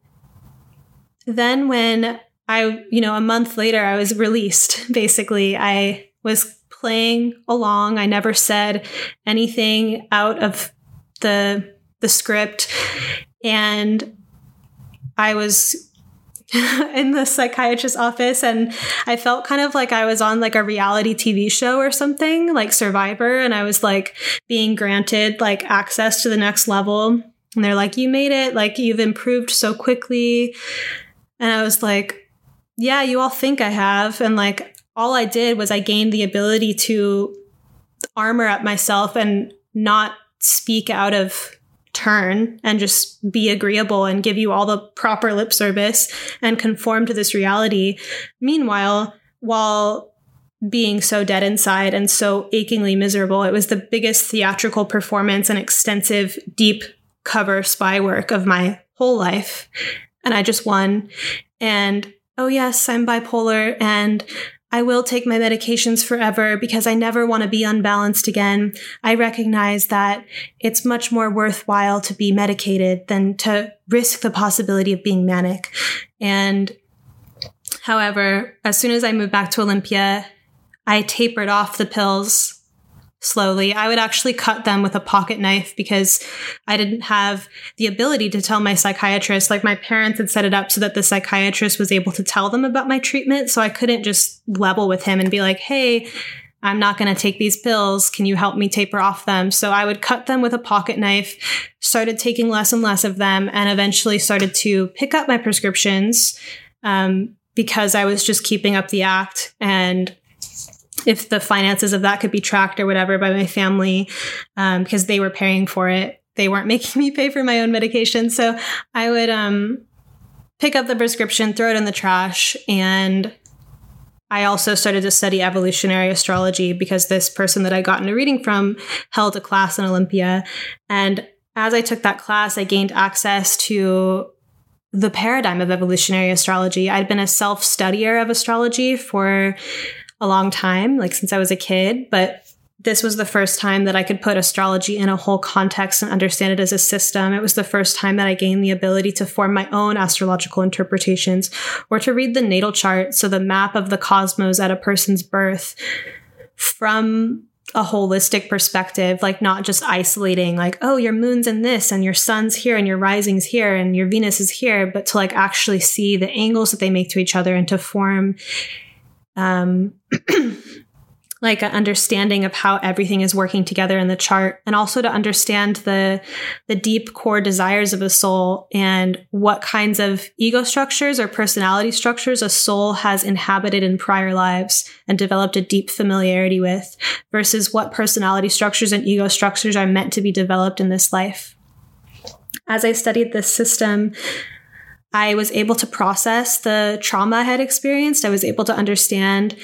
Then, when I, you know, a month later, I was released, basically, I was playing along. I never said anything out of the the script and I was in the psychiatrist's office and I felt kind of like I was on like a reality TV show or something, like Survivor, and I was like being granted like access to the next level. And they're like, You made it, like you've improved so quickly. And I was like, Yeah, you all think I have. And like all I did was I gained the ability to armor up myself and not speak out of turn and just be agreeable and give you all the proper lip service and conform to this reality. Meanwhile, while being so dead inside and so achingly miserable, it was the biggest theatrical performance and extensive, deep cover spy work of my whole life. And I just won. And oh, yes, I'm bipolar and I will take my medications forever because I never want to be unbalanced again. I recognize that it's much more worthwhile to be medicated than to risk the possibility of being manic. And however, as soon as I moved back to Olympia, I tapered off the pills slowly. I would actually cut them with a pocket knife because I didn't have the ability to tell my psychiatrist. Like my parents had set it up so that the psychiatrist was able to tell them about my treatment. So I couldn't just level with him and be like, hey, I'm not going to take these pills. Can you help me taper off them? So I would cut them with a pocket knife, started taking less and less of them, and eventually started to pick up my prescriptions um, because I was just keeping up the act. And if the finances of that could be tracked or whatever by my family, um, because they were paying for it, they weren't making me pay for my own medication. So I would um, pick up the prescription, throw it in the trash, and I also started to study evolutionary astrology because this person that I got into reading from held a class in Olympia. And as I took that class, I gained access to the paradigm of evolutionary astrology. I'd been a self studier of astrology for a long time, like since I was a kid, but this was the first time that I could put astrology in a whole context and understand it as a system. It was the first time that I gained the ability to form my own astrological interpretations or to read the natal chart, so the map of the cosmos at a person's birth from a holistic perspective, like not just isolating, like, oh, your moon's in this and your sun's here and your rising's here and your Venus is here, but to like actually see the angles that they make to each other and to form um like an understanding of how everything is working together in the chart and also to understand the the deep core desires of a soul and what kinds of ego structures or personality structures a soul has inhabited in prior lives and developed a deep familiarity with versus what personality structures and ego structures are meant to be developed in this life. As i studied this system I was able to process the trauma I had experienced. I was able to understand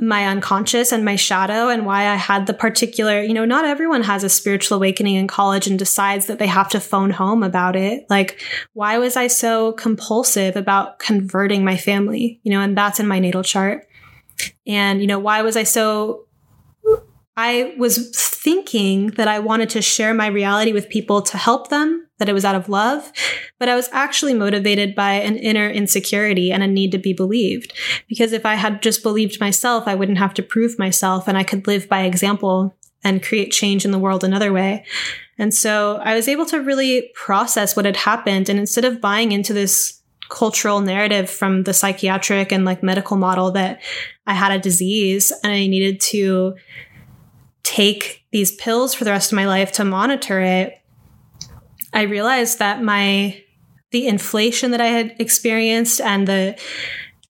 my unconscious and my shadow and why I had the particular, you know, not everyone has a spiritual awakening in college and decides that they have to phone home about it. Like, why was I so compulsive about converting my family? You know, and that's in my natal chart. And, you know, why was I so I was thinking that I wanted to share my reality with people to help them, that it was out of love, but I was actually motivated by an inner insecurity and a need to be believed. Because if I had just believed myself, I wouldn't have to prove myself and I could live by example and create change in the world another way. And so I was able to really process what had happened. And instead of buying into this cultural narrative from the psychiatric and like medical model that I had a disease and I needed to take these pills for the rest of my life to monitor it, I realized that my the inflation that I had experienced and the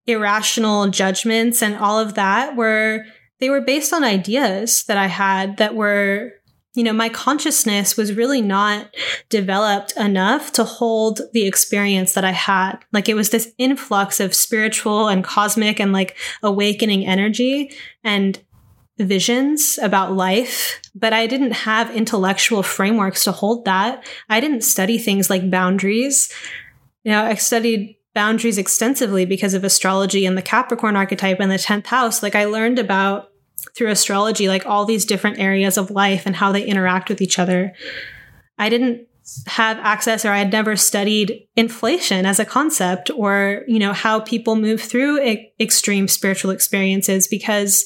irrational judgments and all of that were they were based on ideas that I had that were you know, my consciousness was really not developed enough to hold the experience that I had. Like it was this influx of spiritual and cosmic and like awakening energy. And visions about life, but I didn't have intellectual frameworks to hold that. I didn't study things like boundaries. You know, I studied boundaries extensively because of astrology and the Capricorn archetype and the 10th house. Like I learned about through astrology, like all these different areas of life and how they interact with each other. I didn't have access or I had never studied inflation as a concept or, you know, how people move through e- extreme spiritual experiences because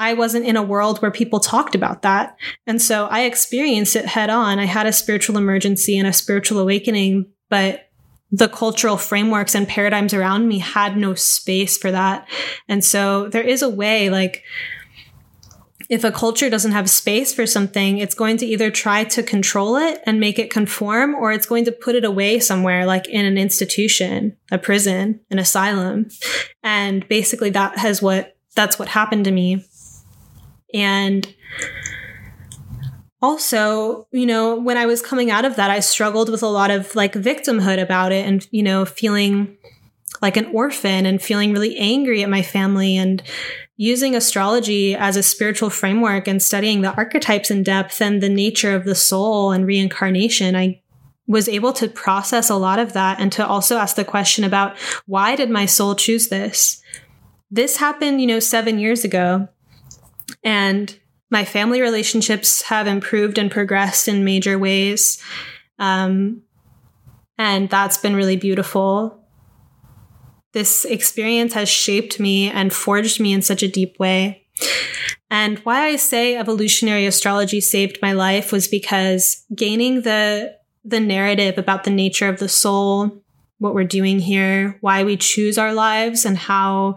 I wasn't in a world where people talked about that. And so I experienced it head on. I had a spiritual emergency and a spiritual awakening, but the cultural frameworks and paradigms around me had no space for that. And so there is a way, like, if a culture doesn't have space for something, it's going to either try to control it and make it conform, or it's going to put it away somewhere, like in an institution, a prison, an asylum. And basically, that has what that's what happened to me. And also, you know, when I was coming out of that, I struggled with a lot of like victimhood about it and, you know, feeling like an orphan and feeling really angry at my family and using astrology as a spiritual framework and studying the archetypes in depth and the nature of the soul and reincarnation. I was able to process a lot of that and to also ask the question about why did my soul choose this? This happened, you know, seven years ago. And my family relationships have improved and progressed in major ways. Um, and that's been really beautiful. This experience has shaped me and forged me in such a deep way. And why I say evolutionary astrology saved my life was because gaining the the narrative about the nature of the soul, what we're doing here, why we choose our lives and how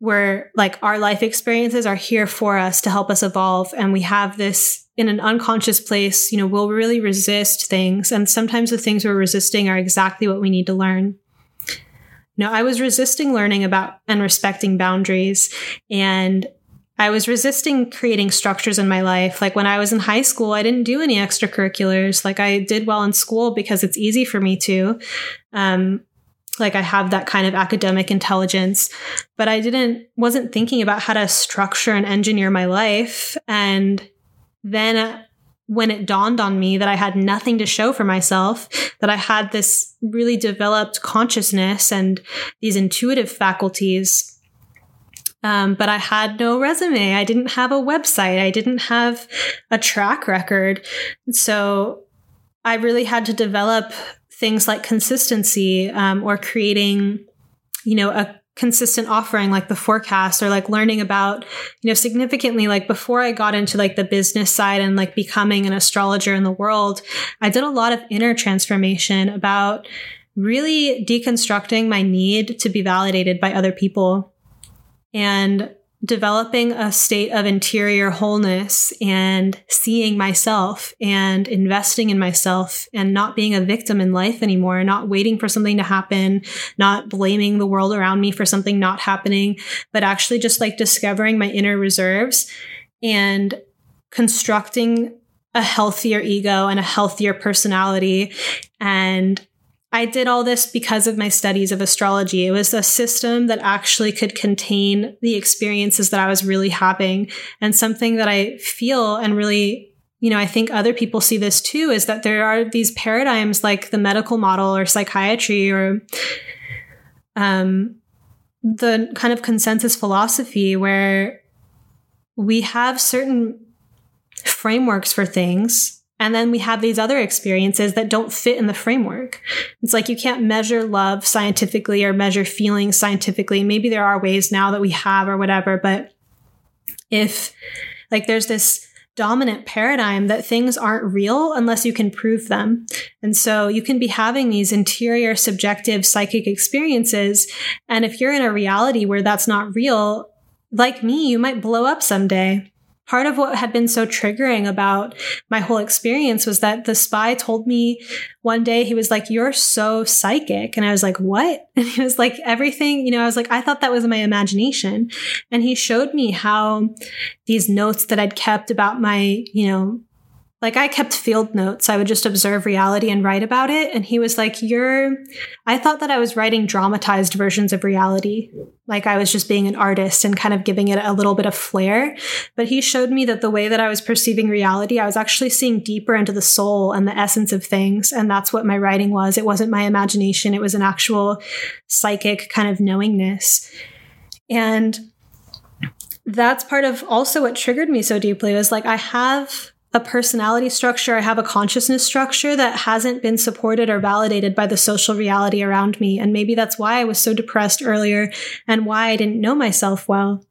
we're like our life experiences are here for us to help us evolve and we have this in an unconscious place, you know, we'll really resist things and sometimes the things we're resisting are exactly what we need to learn. Know, I was resisting learning about and respecting boundaries and I was resisting creating structures in my life. Like when I was in high school, I didn't do any extracurriculars. Like I did well in school because it's easy for me to. Um, like I have that kind of academic intelligence, but I didn't, wasn't thinking about how to structure and engineer my life. And then uh, when it dawned on me that I had nothing to show for myself, that I had this really developed consciousness and these intuitive faculties um, but I had no resume. I didn't have a website. I didn't have a track record. So I really had to develop things like consistency um, or creating, you know, a consistent offering like the forecast or like learning about you know significantly like before i got into like the business side and like becoming an astrologer in the world i did a lot of inner transformation about really deconstructing my need to be validated by other people. And developing a state of interior wholeness and seeing myself and investing in myself and not being a victim in life anymore, not waiting for something to happen, not blaming the world around me for something not happening, but actually just like discovering my inner reserves and constructing a healthier ego and a healthier personality and I did all this because of my studies of astrology. It was a system that actually could contain the experiences that I was really having. And something that I feel and really, you know, I think other people see this too is that there are these paradigms like the medical model or psychiatry or um, the kind of consensus philosophy where we have certain frameworks for things and then we have these other experiences that don't fit in the framework. It's like you can't measure love scientifically or measure feelings scientifically. Maybe there are ways now that we have or whatever, but if like there's this dominant paradigm that things aren't real unless you can prove them. And so you can be having these interior subjective psychic experiences. And if you're in a reality where that's not real, like me, you might blow up someday part of what had been so triggering about my whole experience was that the spy told me one day he was like you're so psychic. And i was like what? And he was like everything you know i was like i thought that was my imagination. And he showed me how these notes that i'd kept about my you know like I kept field notes. I would just observe reality and write about it. And he was like, You're, I thought that I was writing dramatized versions of reality. Like I was just being an artist and kind of giving it a little bit of flair. But he showed me that the way that I was perceiving reality, I was actually seeing deeper into the soul and the essence of things. And that's what my writing was. It wasn't my imagination, it was an actual psychic kind of knowingness. And that's part of also what triggered me so deeply was like, I have a personality structure, I have a consciousness structure that hasn't been supported or validated by the social reality around me. And maybe that's why I was so depressed earlier and why I didn't know myself well.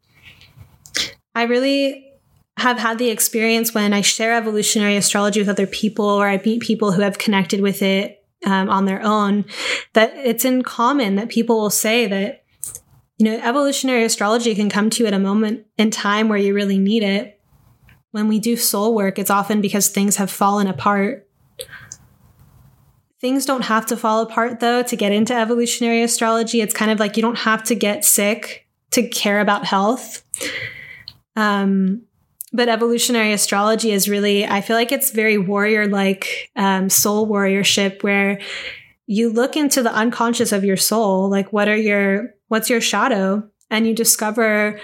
I really have had the experience when I share evolutionary astrology with other people or I meet people who have connected with it um, on their own that it's in common that people will say that, you know, evolutionary astrology can come to you at a moment in time where you really need it when we do soul work, it's often because things have fallen apart. Things don't have to fall apart though to get into evolutionary astrology. It's kind of like you don't have to get sick to care about health. Um, but evolutionary astrology is really, I feel like it's very warrior like um, soul warriorship where you look into the unconscious of your soul. Like, what are your, what's your shadow? And you discover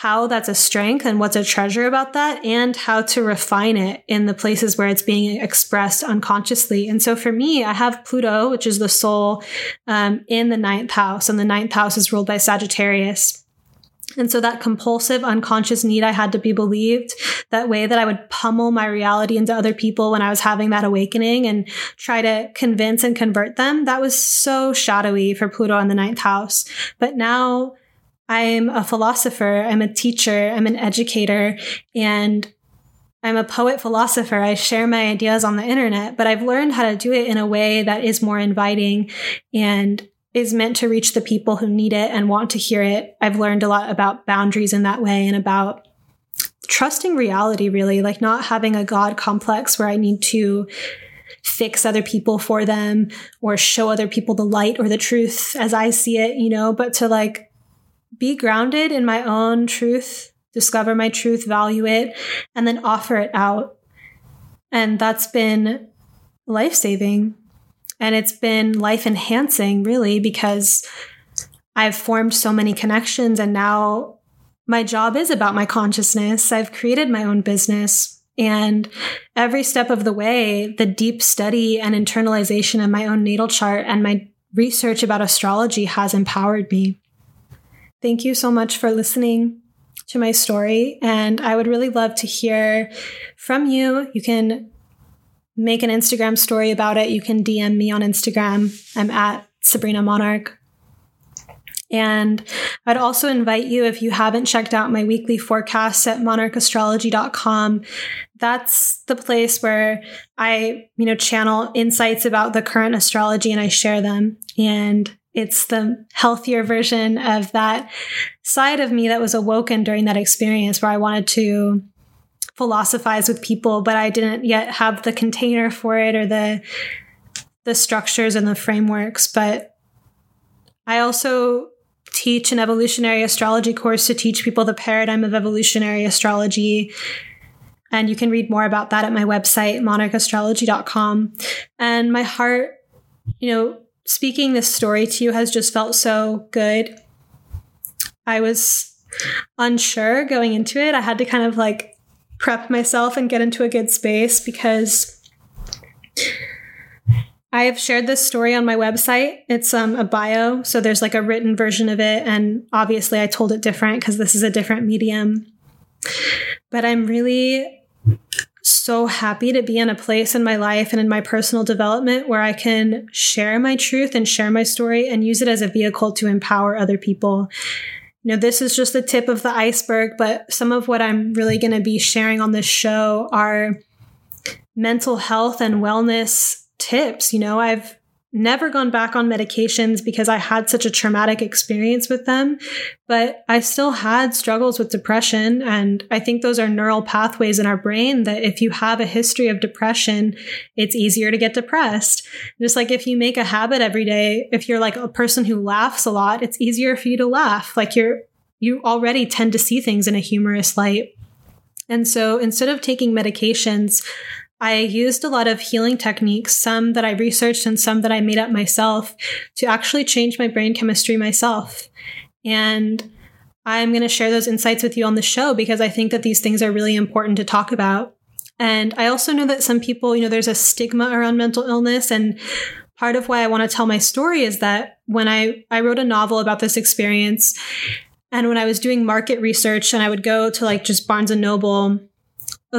how that's a strength and what's a treasure about that and how to refine it in the places where it's being expressed unconsciously. And so for me, I have Pluto, which is the soul, um, in the ninth house, and the ninth house is ruled by Sagittarius. And so that compulsive unconscious need I had to be believed, that way that I would pummel my reality into other people when I was having that awakening and try to convince and convert them, that was so shadowy for Pluto in the ninth house. But now I'm a philosopher, I'm a teacher, I'm an educator, and I'm a poet philosopher. I share my ideas on the internet, but I've learned how to do it in a way that is more inviting and is meant to reach the people who need it and want to hear it. I've learned a lot about boundaries in that way and about trusting reality, really, like not having a God complex where I need to fix other people for them or show other people the light or the truth as I see it, you know, but to like be grounded in my own truth, discover my truth, value it, and then offer it out. And that's been life saving. And it's been life enhancing, really, because I've formed so many connections and now my job is about my consciousness. I've created my own business. And every step of the way, the deep study and internalization of my own natal chart and my research about astrology has empowered me. Thank you so much for listening to my story. And I would really love to hear from you. You can make an Instagram story about it. You can DM me on Instagram. I'm at Sabrina Monarch. And I'd also invite you, if you haven't checked out my weekly forecasts at monarchastrology.com, that's the place where I, you know, channel insights about the current astrology and I share them. And it's the healthier version of that side of me that was awoken during that experience where I wanted to philosophize with people, but I didn't yet have the container for it or the the structures and the frameworks. But I also teach an evolutionary astrology course to teach people the paradigm of evolutionary astrology. And you can read more about that at my website, monarchastrology.com. And my heart, you know, speaking this story to you has just felt so good. I was unsure going into it. I had to kind of like prep myself and get into a good space because I have shared this story on my website. It's um, a bio, so there's like a written version of it, and obviously I told it different because this is a different medium. But I'm really so happy to be in a place in my life and in my personal development where I can share my truth and share my story and use it as a vehicle to empower other people. You know, this is just the tip of the iceberg, but some of what I'm really going to be sharing on this show are mental health and wellness tips. You know, I've never gone back on medications because I had such a traumatic experience with them, but I still had struggles with depression. And I think those are neural pathways in our brain that if you have a history of depression, it's easier to get depressed. Just like if you make a habit every day, if you're like a person who laughs a lot, it's easier for you to laugh. Like you're, you already tend to see things in a humorous light. And so instead of taking medications, I used a lot of healing techniques, some that I researched and some that I made up myself to actually change my brain chemistry myself. And I'm going to share those insights with you on the show because I think that these things are really important to talk about. And I also know that some people, you know, there's a stigma around mental illness. And part of why I want to tell my story is that when I, I wrote a novel about this experience, and when I was doing market research and I would go to like just Barnes and Noble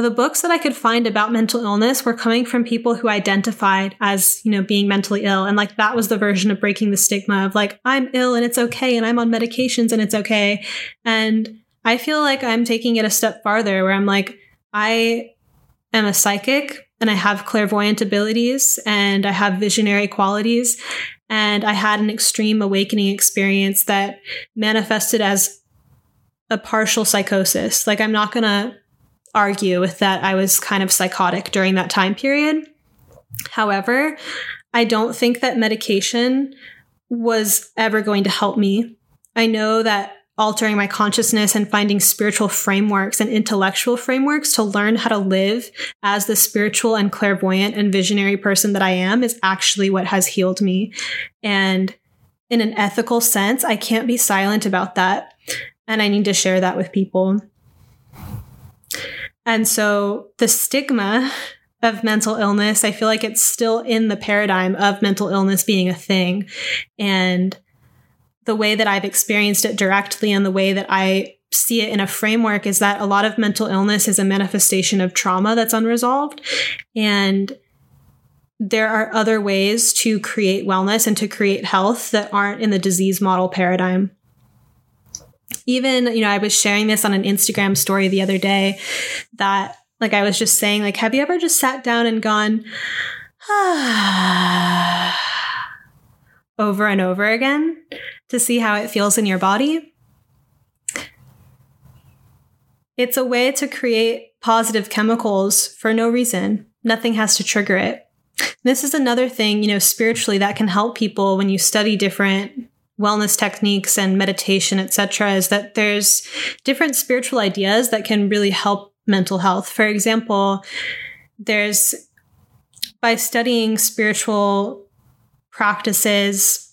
the books that I could find about mental illness were coming from people who identified as, you know, being mentally ill. And like that was the version of breaking the stigma of like, I'm ill and it's okay. And I'm on medications and it's okay. And I feel like I'm taking it a step farther where I'm like, I am a psychic and I have clairvoyant abilities and I have visionary qualities. And I had an extreme awakening experience that manifested as a partial psychosis. Like, I'm not going to argue with that I was kind of psychotic during that time period. However, I don't think that medication was ever going to help me. I know that altering my consciousness and finding spiritual frameworks and intellectual frameworks to learn how to live as the spiritual and clairvoyant and visionary person that I am is actually what has healed me. And in an ethical sense, I can't be silent about that. And I need to share that with people. And so the stigma of mental illness, I feel like it's still in the paradigm of mental illness being a thing. And the way that I've experienced it directly and the way that I see it in a framework is that a lot of mental illness is a manifestation of trauma that's unresolved. And there are other ways to create wellness and to create health that aren't in the disease model paradigm. Even, you know, I was sharing this on an Instagram story the other day that like I was just saying, like, have you ever just sat down and gone, ah, over and over again to see how it feels in your body? It's a way to create positive chemicals for no reason. Nothing has to trigger it. This is another thing, you know, spiritually that can help people when you study different wellness techniques and meditation, etc., is that there's different spiritual ideas that can really help mental health. For example, there's by studying spiritual practices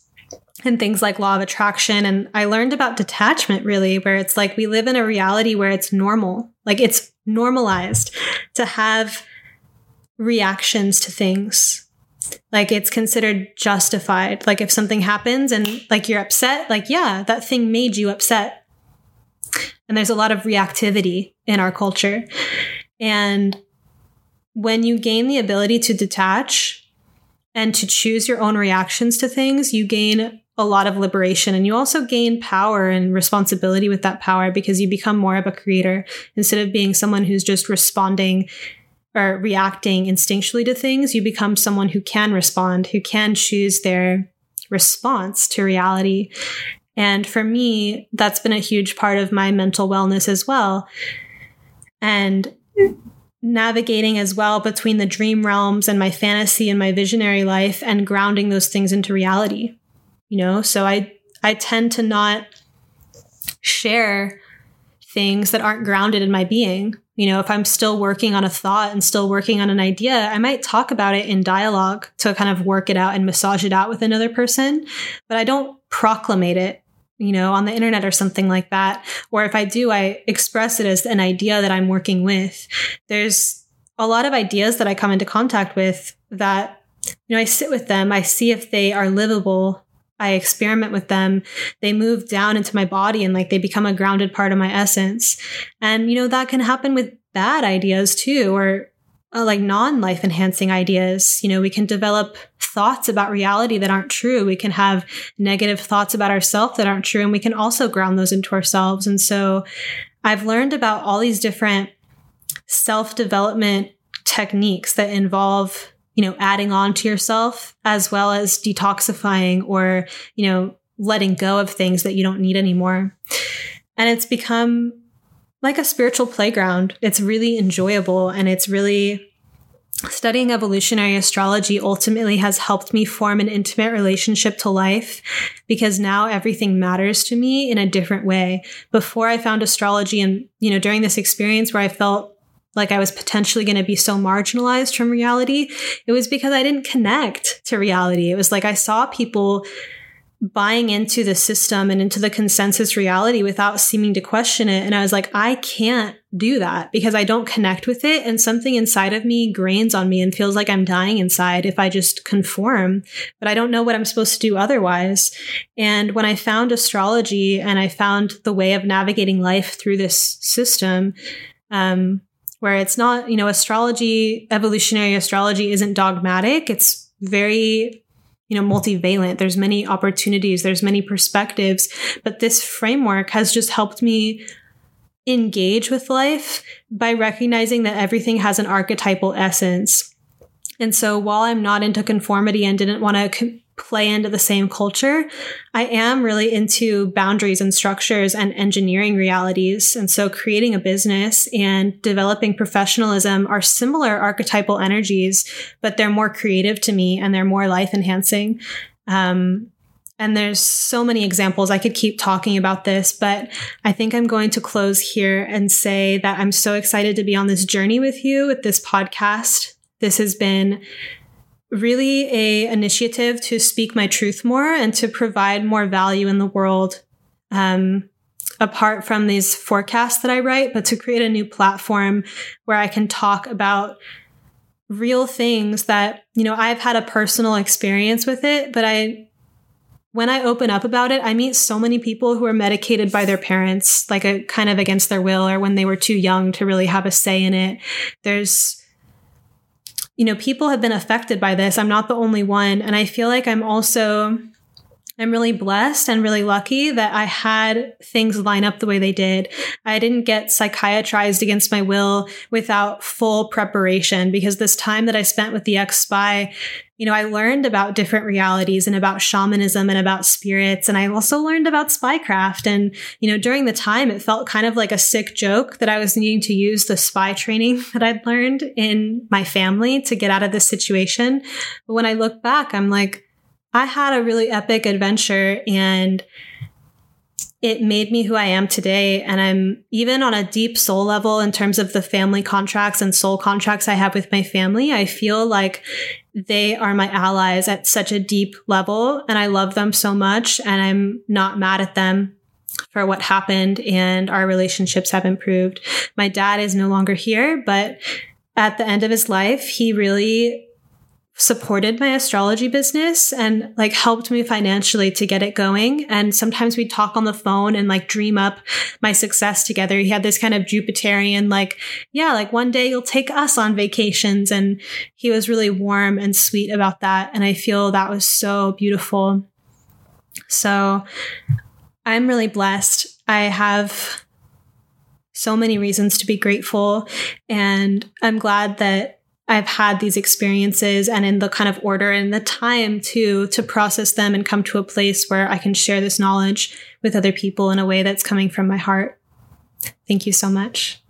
and things like law of attraction and I learned about detachment really where it's like we live in a reality where it's normal. Like it's normalized to have reactions to things like it's considered justified. Like if something happens and like you're upset, like, yeah, that thing made you upset. And there's a lot of reactivity in our culture. And when you gain the ability to detach and to choose your own reactions to things, you gain a lot of liberation and you also gain power and responsibility with that power because you become more of a creator instead of being someone who's just responding reacting instinctually to things, you become someone who can respond, who can choose their response to reality. And for me, that's been a huge part of my mental wellness as well. And navigating as well between the dream realms and my fantasy and my visionary life and grounding those things into reality. You know, so I I tend to not share things that aren't grounded in my being you know, if I'm still working on a thought and still working on an idea, I might talk about it in dialogue to kind of work it out and massage it out with another person, but I don't proclamate it, you know, on the internet or something like that. Or if I do, I express it as an idea that I'm working with. There's a lot of ideas that I come into contact with that, you know, I sit with them, I see if they are livable I experiment with them, they move down into my body and like they become a grounded part of my essence. And, you know, that can happen with bad ideas too, or uh, like non life enhancing ideas. You know, we can develop thoughts about reality that aren't true. We can have negative thoughts about ourselves that aren't true. And we can also ground those into ourselves. And so I've learned about all these different self development techniques that involve you know, adding on to yourself as well as detoxifying or, you know, letting go of things that you don't need anymore. And it's become like a spiritual playground. It's really enjoyable and it's really studying evolutionary astrology ultimately has helped me form an intimate relationship to life because now everything matters to me in a different way. Before I found astrology and, you know, during this experience where I felt like I was potentially going to be so marginalized from reality, it was because I didn't connect to reality. It was like I saw people buying into the system and into the consensus reality without seeming to question it. And I was like, I can't do that because I don't connect with it. And something inside of me grains on me and feels like I'm dying inside if I just conform, but I don't know what I'm supposed to do otherwise. And when I found astrology and I found the way of navigating life through this system, um, where it's not, you know, astrology, evolutionary astrology isn't dogmatic. It's very, you know, multivalent. There's many opportunities, there's many perspectives, but this framework has just helped me engage with life by recognizing that everything has an archetypal essence. And so while I'm not into conformity and didn't want to play into the same culture, I am really into boundaries and structures and engineering realities. And so creating a business and developing professionalism are similar archetypal energies, but they're more creative to me and they're more life enhancing. Um, and there's so many examples. I could keep talking about this, but I think I'm going to close here and say that I'm so excited to be on this journey with you with this podcast. This has been really a initiative to speak my truth more and to provide more value in the world um, apart from these forecasts that i write but to create a new platform where i can talk about real things that you know i've had a personal experience with it but i when I open up about it, I meet so many people who are medicated by their parents, like a kind of against their will or when they were too young to really have a say in it. There's you know, people have been affected by this. I'm not the only one. And I feel like I'm also I'm really blessed and really lucky that I had things line up the way they did. I didn't get psychiatrized against my will without full preparation because this time that I spent with the ex spy, you know, I learned about different realities and about shamanism and about spirits. And I also learned about spycraft. And, you know, during the time, it felt kind of like a sick joke that I was needing to use the spy training that I'd learned in my family to get out of this situation. But when I look back, I'm like, I had a really epic adventure and it made me who I am today. And I'm even on a deep soul level in terms of the family contracts and soul contracts I have with my family. I feel like they are my allies at such a deep level and I love them so much and I'm not mad at them for what happened and our relationships have improved. My dad is no longer here, but at the end of his life, he really supported my astrology business and like helped me financially to get it going. And sometimes we'd talk on the phone and like dream up my success together. He had this kind of Jupiterian, like, yeah, like one day you'll take us on vacations. And he was really warm and sweet about that. And I feel that was so beautiful. So I'm really blessed. I have so many reasons to be grateful. And I'm glad that I've had these experiences and in the kind of order and the time to to process them and come to a place where I can share this knowledge with other people in a way that's coming from my heart. Thank you so much.